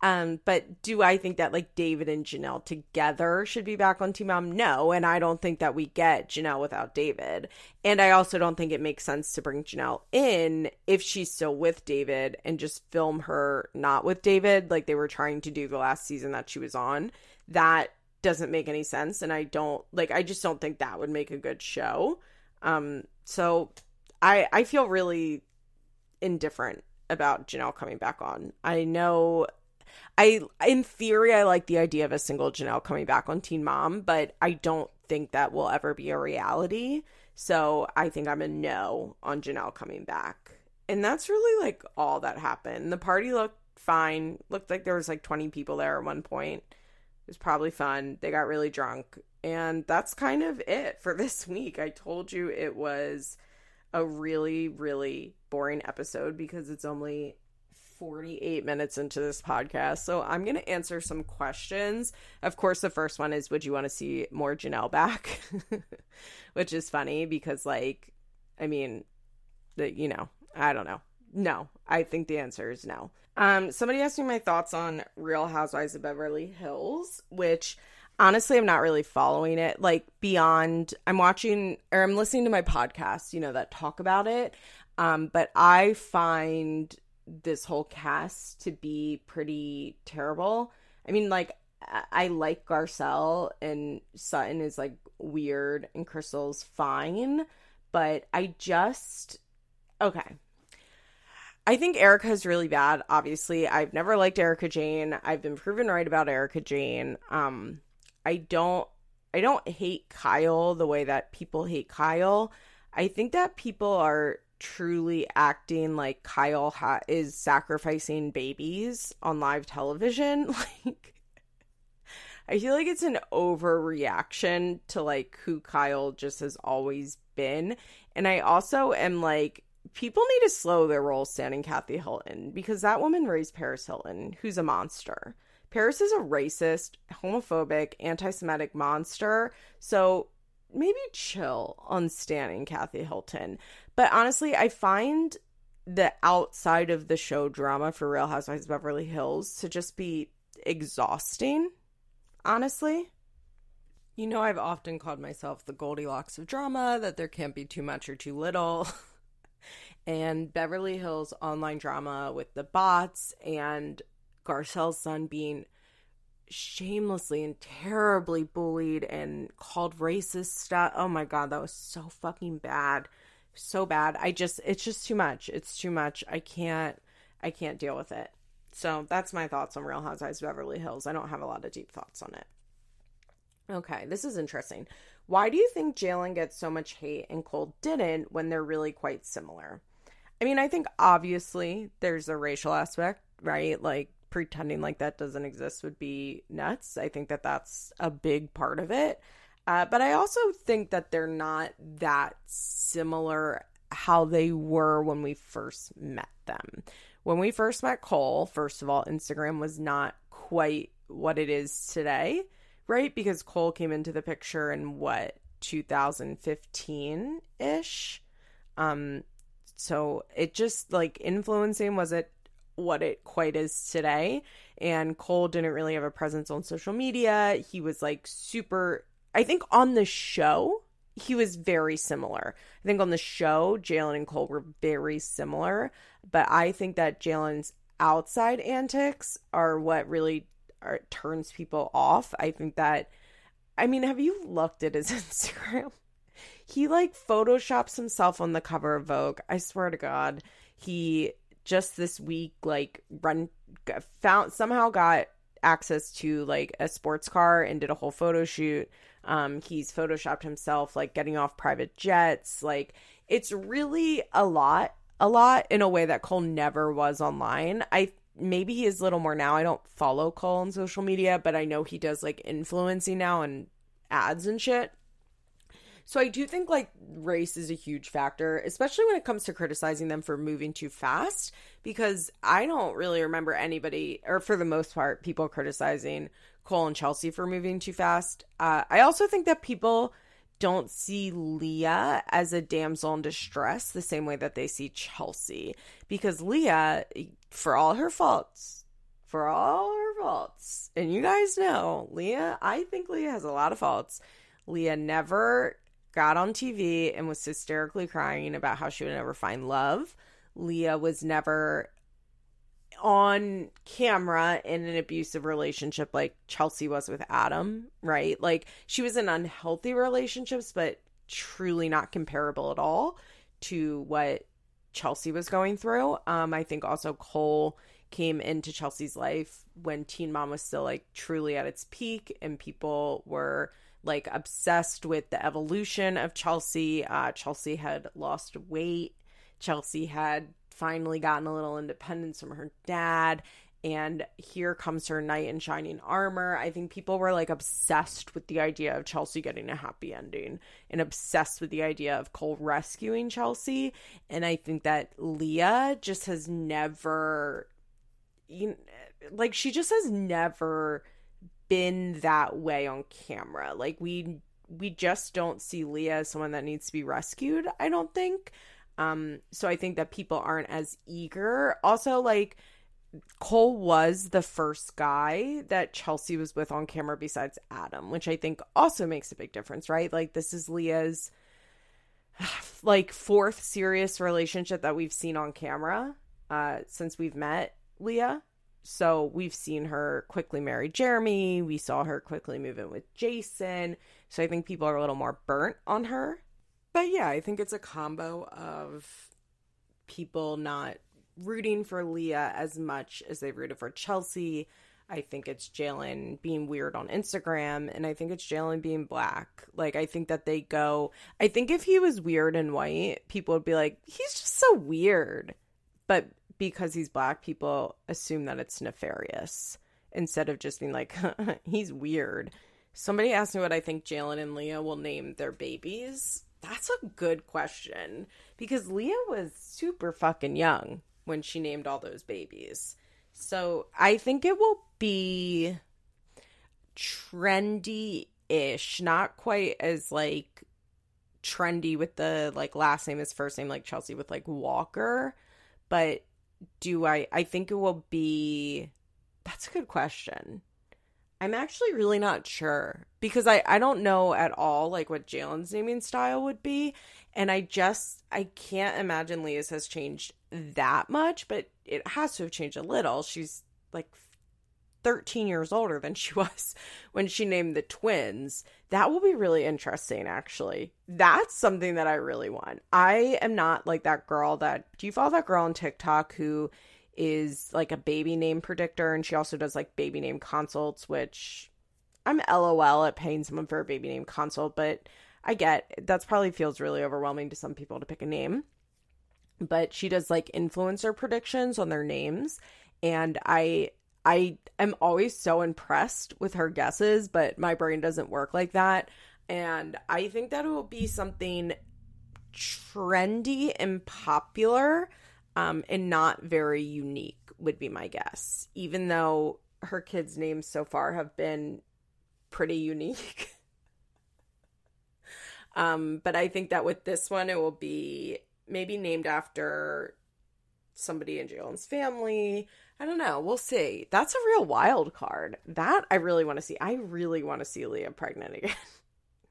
Um, but do I think that like David and Jenelle together should be back on Teen Mom? No, and I don't think that we get Jenelle without David. And I also don't think it makes sense to bring Jenelle in if she's still with David and just film her not with David like they were trying to do the last season that she was on. That doesn't make any sense and I don't like I just don't think that would make a good show. Um so I I feel really indifferent about Jenelle coming back on. I know I in theory I like the idea of a single Jenelle coming back on Teen Mom, but I don't think that will ever be a reality. So I think I'm a no on Jenelle coming back. And that's really like all that happened. The party looked fine. Looked like there was like 20 people there at one point. It was probably fun. They got really drunk. And that's kind of it for this week. I told you it was a really, really boring episode because it's only 48 minutes into this podcast. So I'm going to answer some questions. Of course, the first one is Would you want to see more Jenelle back? Which is funny because, like, I mean, that, you know, I don't know. No, I think the answer is no. Um, somebody asked me my thoughts on Real Housewives of Beverly Hills, which honestly i'm not really following it like beyond i'm watching or i'm listening to my podcasts you know that talk about it um but i find this whole cast to be pretty terrible i mean like i like garcelle and sutton is like weird and crystal's fine but i just okay I think Erika is really bad. Obviously, I've never liked Erika Jayne. I've been proven right about Erika Jayne. Um, I don't I don't hate Kyle the way that people hate Kyle. I think that people are truly acting like Kyle ha- is sacrificing babies on live television. Like, I feel like it's an overreaction to like who Kyle just has always been. And I also am like, people need to slow their roll standing Kathy Hilton because that woman raised Paris Hilton, who's a monster. Paris is a racist, homophobic, anti Semitic monster. So maybe chill on standing Kathy Hilton. But honestly, I find the outside of the show drama for Real Housewives of Beverly Hills to just be exhausting, honestly. You know, I've often called myself the Goldilocks of drama, that there can't be too much or too little. and Beverly Hills online drama with the bots and Garcelle's son being shamelessly and terribly bullied and called racist stuff. Oh my god, that was so fucking bad. So bad. I just it's just too much. It's too much. I can't I can't deal with it. So that's my thoughts on Real Housewives of Beverly Hills. I don't have a lot of deep thoughts on it. Okay, this is interesting. Why do you think Jaylan gets so much hate and Cole didn't when they're really quite similar? I mean, I think obviously there's a racial aspect, right? Like pretending like that doesn't exist would be nuts. I think that that's a big part of it. Uh, but I also think that they're not that similar how they were when we first met them. When we first met Cole, first of all, Instagram was not quite what it is today, right? Because Cole came into the picture in what 2015 ish. Um, so it just like influencing was it what it quite is today. And Cole didn't really have a presence on social media. He was like super, I think on the show, he was very similar. I think on the show, Jaylan and Cole were very similar. But I think that Jaylan's outside antics are what really are, turns people off. I think that, I mean, have you looked at his Instagram? He like photoshops himself on the cover of Vogue. I swear to God. He just this week like run found somehow got access to like a sports car and did a whole photo shoot. Um, he's photoshopped himself like getting off private jets. Like it's really a lot, a lot in a way that Cole never was online. I maybe he is a little more now. I don't follow Cole on social media, but I know he does like influencing now and ads and shit. So I do think like race is a huge factor, especially when it comes to criticizing them for moving too fast, because I don't really remember anybody, or for the most part, people criticizing Cole and Chelsea for moving too fast. Uh, I also think that people don't see Leah as a damsel in distress the same way that they see Chelsea, because Leah, for all her faults, for all her faults, and you guys know, Leah, I think Leah has a lot of faults. Leah never got on TV and was hysterically crying about how she would never find love. Leah was never on camera in an abusive relationship like Chelsea was with Adam, right? Like she was in unhealthy relationships, but truly not comparable at all to what Chelsea was going through. Um, I think also Cole came into Chelsea's life when Teen Mom was still like truly at its peak and people were like obsessed with the evolution of Chelsea. Uh, Chelsea had lost weight. Chelsea had finally gotten a little independence from her dad. And here comes her knight in shining armor. I think people were like obsessed with the idea of Chelsea getting a happy ending and obsessed with the idea of Cole rescuing Chelsea. And I think that Leah just has never, you know, like, she just has never been that way on camera. Like we we just don't see Leah as someone that needs to be rescued, I don't think. Um so I think that people aren't as eager. Also like Cole was the first guy that Chelsea was with on camera besides Adam, which I think also makes a big difference, right? Like this is Leah's like fourth serious relationship that we've seen on camera uh since we've met Leah. So we've seen her quickly marry Jeremy, we saw her quickly move in with Jason. So I think people are a little more burnt on her. But yeah, I think it's a combo of people not rooting for Leah as much as they rooted for Chelsea. I think it's Jaylan being weird on Instagram, and I think it's Jaylan being black. Like, I think that they go. I think if he was weird and white, people would be like, he's just so weird. But because he's black, people assume that it's nefarious instead of just being like, he's weird. Somebody asked me what I think Jaylan and Leah will name their babies. That's a good question because Leah was super fucking young when she named all those babies. So I think it will be trendy ish, not quite as like trendy with the like last name is first name like Chelsea with like Walker, but do I I think it will be that's a good question. I'm actually really not sure because I I don't know at all like what Jaylan's naming style would be and I just I can't imagine Leah's has changed that much, but it has to have changed a little. She's like 13 years older than she was when she named the twins. That will be really interesting, actually. That's something that I really want. I am not like that girl that. Do you follow that girl on TikTok who is like a baby name predictor and she also does like baby name consults, which I'm LOL at paying someone for a baby name consult, but I get that's probably feels really overwhelming to some people to pick a name. But she does like influencer predictions on their names and I I am always so impressed with her guesses, but my brain doesn't work like that. And I think that it will be something trendy and popular um, and not very unique, would be my guess. Even though her kids' names so far have been pretty unique. um, but I think that with this one, it will be maybe named after somebody in Jaylan's family I don't know. We'll see. That's a real wild card. That I really want to see. I really want to see Leah pregnant again.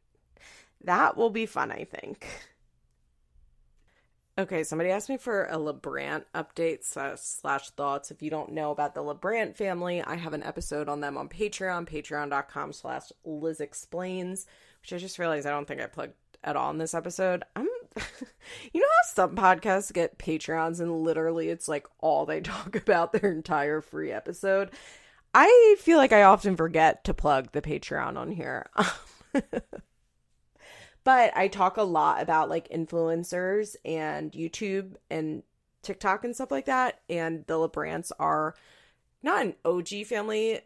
that will be fun, I think. Okay, somebody asked me for a LaBrant update slash thoughts. If you don't know about the LaBrant family, I have an episode on them on Patreon, patreon.com slash Liz Explains, which I just realized I don't think I plugged at all in this episode. I'm you know how some podcasts get Patreons and literally it's like all they talk about their entire free episode? I feel like I often forget to plug the Patreon on here. but I talk a lot about like influencers and YouTube and TikTok and stuff like that. And the LaBrants are not an OG family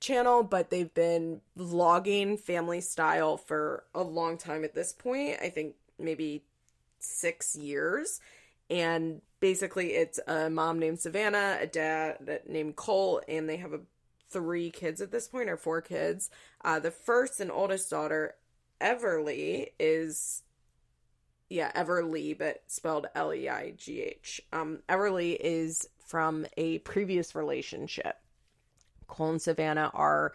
channel, but they've been vlogging family style for a long time at this point. I think maybe six years. And basically, it's a mom named Savannah, a dad named Cole, and they have a, three kids at this point, or four kids. Uh, the first and oldest daughter, Everleigh, is yeah, Everleigh, but spelled L E I G H. Um, Everleigh is from a previous relationship. Cole and Savannah are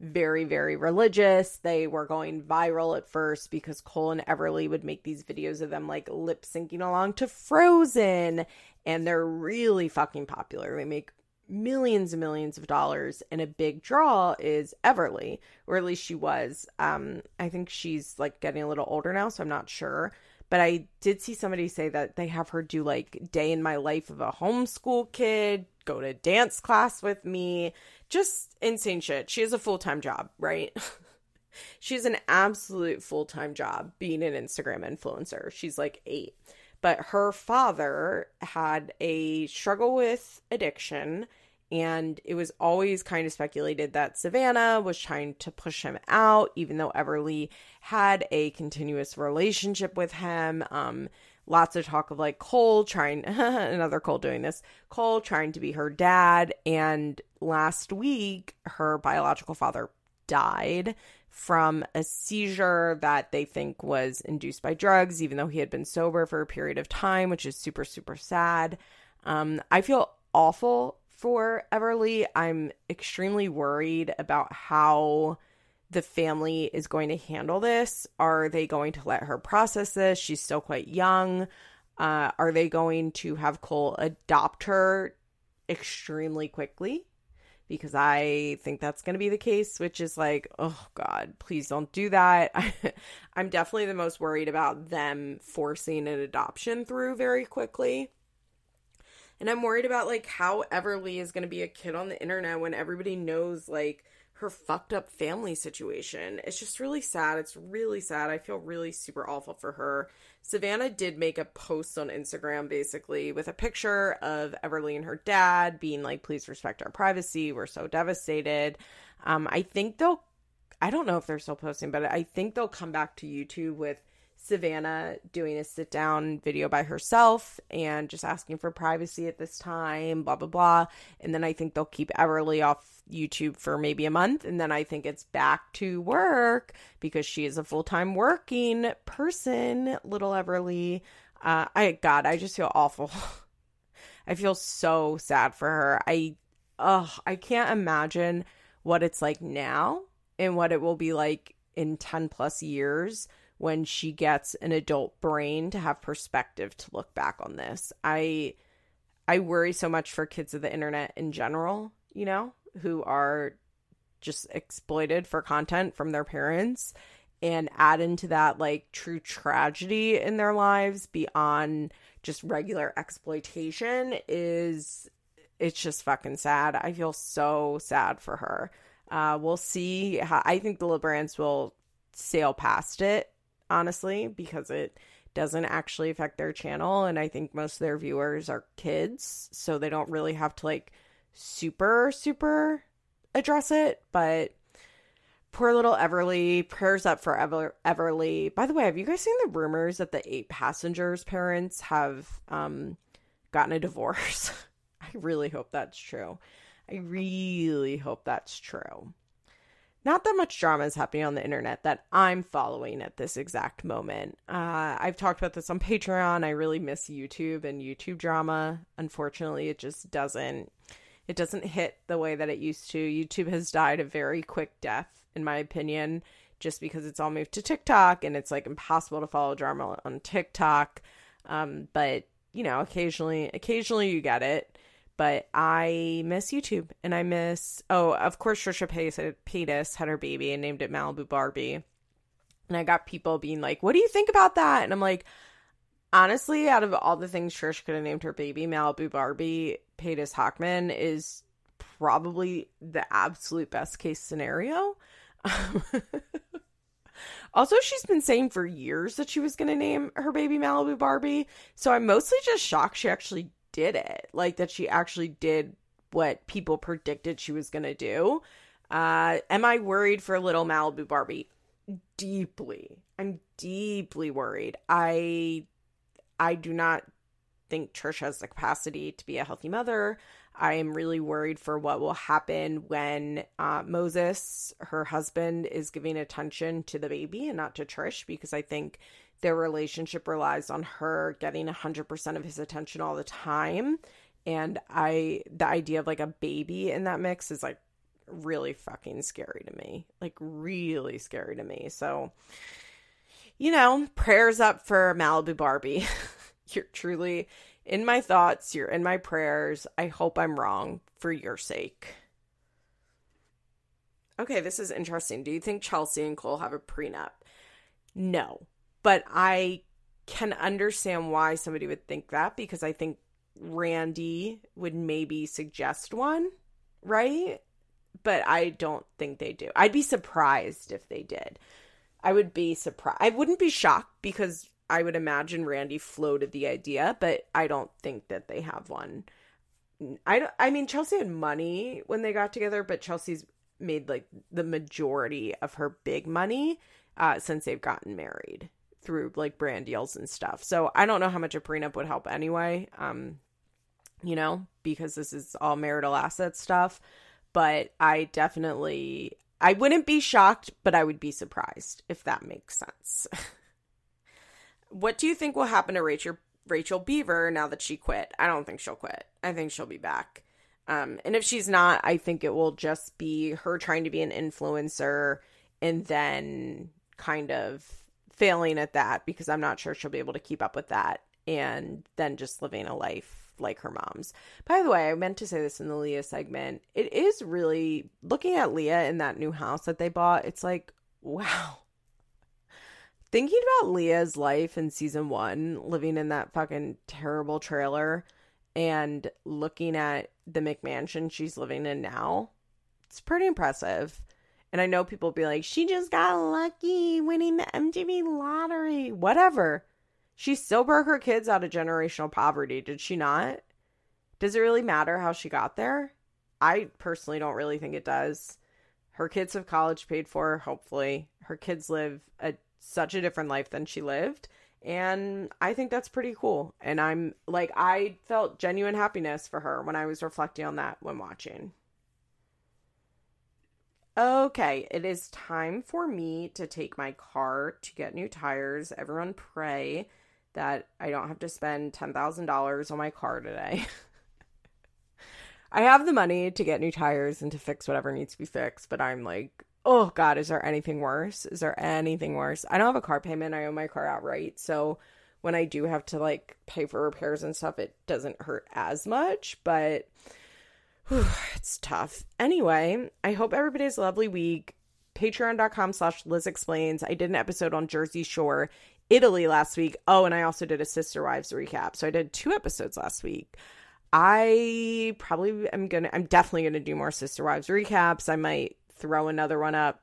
very, very religious. They were going viral at first because Cole and Everleigh would make these videos of them like lip syncing along to Frozen. And they're really fucking popular. They make millions and millions of dollars and a big draw is Everleigh or at least she was um I think she's like getting a little older now so I'm not sure but I did see somebody say that they have her do like day in my life of a homeschool kid go to dance class with me just insane shit. She has a full time job, right? she's an absolute full time job being an Instagram influencer. She's like eight. But her father had a struggle with addiction, and it was always kind of speculated that Savannah was trying to push him out, even though Everleigh had a continuous relationship with him. Um, lots of talk of like Cole trying another Cole doing this, Cole trying to be her dad and last week her biological father died from a seizure that they think was induced by drugs even though he had been sober for a period of time, which is super super sad. Um I feel awful for Everleigh. I'm extremely worried about how the family is going to handle this. Are they going to let her process this? She's still quite young. Uh, are they going to have Cole adopt her extremely quickly? Because I think that's going to be the case, which is like, oh God, please don't do that. I'm definitely the most worried about them forcing an adoption through very quickly. And I'm worried about like how Everleigh is going to be a kid on the internet when everybody knows like her fucked up family situation. It's just really sad. It's really sad. I feel really super awful for her. Savannah did make a post on Instagram basically with a picture of Everleigh and her dad being like, please respect our privacy. We're so devastated. Um, I think they'll, I don't know if they're still posting, but I think they'll come back to YouTube with Savannah doing a sit down video by herself and just asking for privacy at this time, blah, blah, blah. And then I think they'll keep Everleigh off YouTube for maybe a month. And then I think it's back to work because she is a full time working person, little Everleigh. Uh, I, God, I just feel awful. I feel so sad for her. I, oh, I can't imagine what it's like now and what it will be like in 10 plus years when she gets an adult brain to have perspective to look back on this. I I worry so much for kids of the internet in general, you know, who are just exploited for content from their parents and add into that like true tragedy in their lives beyond just regular exploitation is it's just fucking sad. I feel so sad for her. Uh, we'll see how I think the LaBrants will sail past it honestly, because it doesn't actually affect their channel. And I think most of their viewers are kids, so they don't really have to like super, super address it. But poor little Everleigh, prayers up for Ever- Everleigh. By the way, have you guys seen the rumors that the eight passengers' parents have um, gotten a divorce? I really hope that's true. I really hope that's true not that much drama is happening on the internet that I'm following at this exact moment. Uh, I've talked about this on Patreon. I really miss YouTube and YouTube drama. Unfortunately, it just doesn't it doesn't hit the way that it used to. YouTube has died a very quick death, in my opinion, just because it's all moved to TikTok and it's like impossible to follow drama on TikTok. Um, but you know, occasionally, occasionally you get it but I miss YouTube and I miss oh of course Trisha Paytas had her baby and named it Malibu Barbie, and I got people being like, "What do you think about that?" And I'm like, honestly, out of all the things Trish could have named her baby, Malibu Barbie Paytas Hacmon is probably the absolute best case scenario. also, she's been saying for years that she was going to name her baby Malibu Barbie. So I'm mostly just shocked she actually did it. Like that she actually did what people predicted she was going to do. Uh, am I worried for little Malibu Barbie? Deeply. I'm deeply worried. I I do not think Trish has the capacity to be a healthy mother. I am really worried for what will happen when uh, Moses, her husband, is giving attention to the baby and not to Trish because I think their relationship relies on her getting 100% of his attention all the time. And i the idea of like a baby in that mix is like really fucking scary to me like really scary to me. So you know prayers up for malibu barbie. You're truly in my thoughts. You're in my prayers. I hope i'm wrong for your sake. Okay this is interesting. Do you think chelsea and cole have a prenup? No but I can understand why somebody would think that because I think Randy would maybe suggest one, right? But I don't think they do. I'd be surprised if they did. I would be surprised. I wouldn't be shocked because I would imagine Randy floated the idea, but I don't think that they have one. I don't, I mean Chelsea had money when they got together, but Chelsea's made like the majority of her big money uh, since they've gotten married through like brand deals and stuff. So I don't know how much a prenup would help anyway. Um, you know, because this is all marital asset stuff. But I definitely I wouldn't be shocked, but I would be surprised if that makes sense. what do you think will happen to Rachel Rachel Beaver now that she quit? I don't think she'll quit. I think she'll be back. Um, and if she's not, I think it will just be her trying to be an influencer and then kind of failing at that because I'm not sure she'll be able to keep up with that and then just living a life like her mom's. By the way, I meant to say this in the Leah segment. It is really looking at Leah in that new house that they bought, it's like, wow. Thinking about Leah's life in season one, living in that fucking terrible trailer, and looking at the McMansion she's living in now, it's pretty impressive. And I know people be like, she just got lucky winning the MTV lottery. Whatever. She still broke her kids out of generational poverty, did she not? Does it really matter how she got there? I personally don't really think it does. Her kids have college paid for, hopefully. Her kids live a, such a different life than she lived. And I think that's pretty cool. And I'm like, I felt genuine happiness for her when I was reflecting on that when watching. Okay, it is time for me to take my car to get new tires. Everyone pray that I don't have to spend $10,000 on my car today. I have the money to get new tires and to fix whatever needs to be fixed, but I'm like, oh God, is there anything worse? Is there anything worse? I don't have a car payment. I own my car outright. So when I do have to like pay for repairs and stuff, it doesn't hurt as much, but it's tough. Anyway, I hope everybody has a lovely week. Patreon.com slash Liz Explains. I did an episode on Jersey Shore, Italy last week. Oh, and I also did a Sister Wives recap. So I did two episodes last week. I probably am gonna I'm definitely gonna do more Sister Wives recaps. I might throw another one up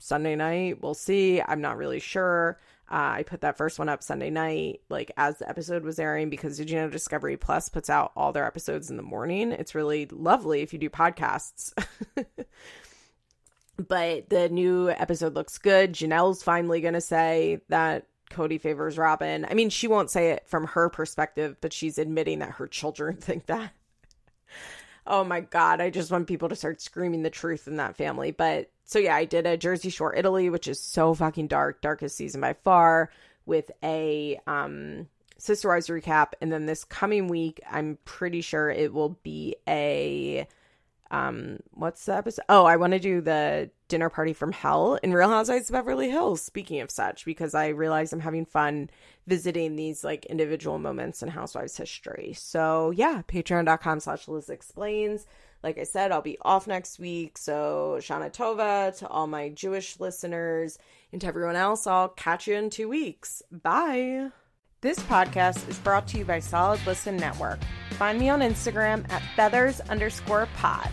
Sunday night. We'll see. I'm not really sure. Uh, I put that first one up Sunday night, like as the episode was airing, because did you know Discovery Plus puts out all their episodes in the morning? It's really lovely if you do podcasts. but the new episode looks good. Janelle's finally going to say that Kody favors Robyn. I mean, she won't say it from her perspective, but she's admitting that her children think that. Oh my God, I just want people to start screaming the truth in that family. But so yeah, I did a Jersey Shore Italy, which is so fucking dark, darkest season by far, with a um Sister Wives recap, and then this coming week, I'm pretty sure it will be a um what's the episode oh i want to do the dinner party from hell in real housewives of beverly hills speaking of such because i realize i'm having fun visiting these like individual moments in housewives history so yeah patreon.com slash liz explains like I said, I'll be off next week. So, Shana Tova to all my Jewish listeners and to everyone else, I'll catch you in two weeks. Bye. This podcast is brought to you by Solid Listen Network. Find me on Instagram at feathers underscore pod.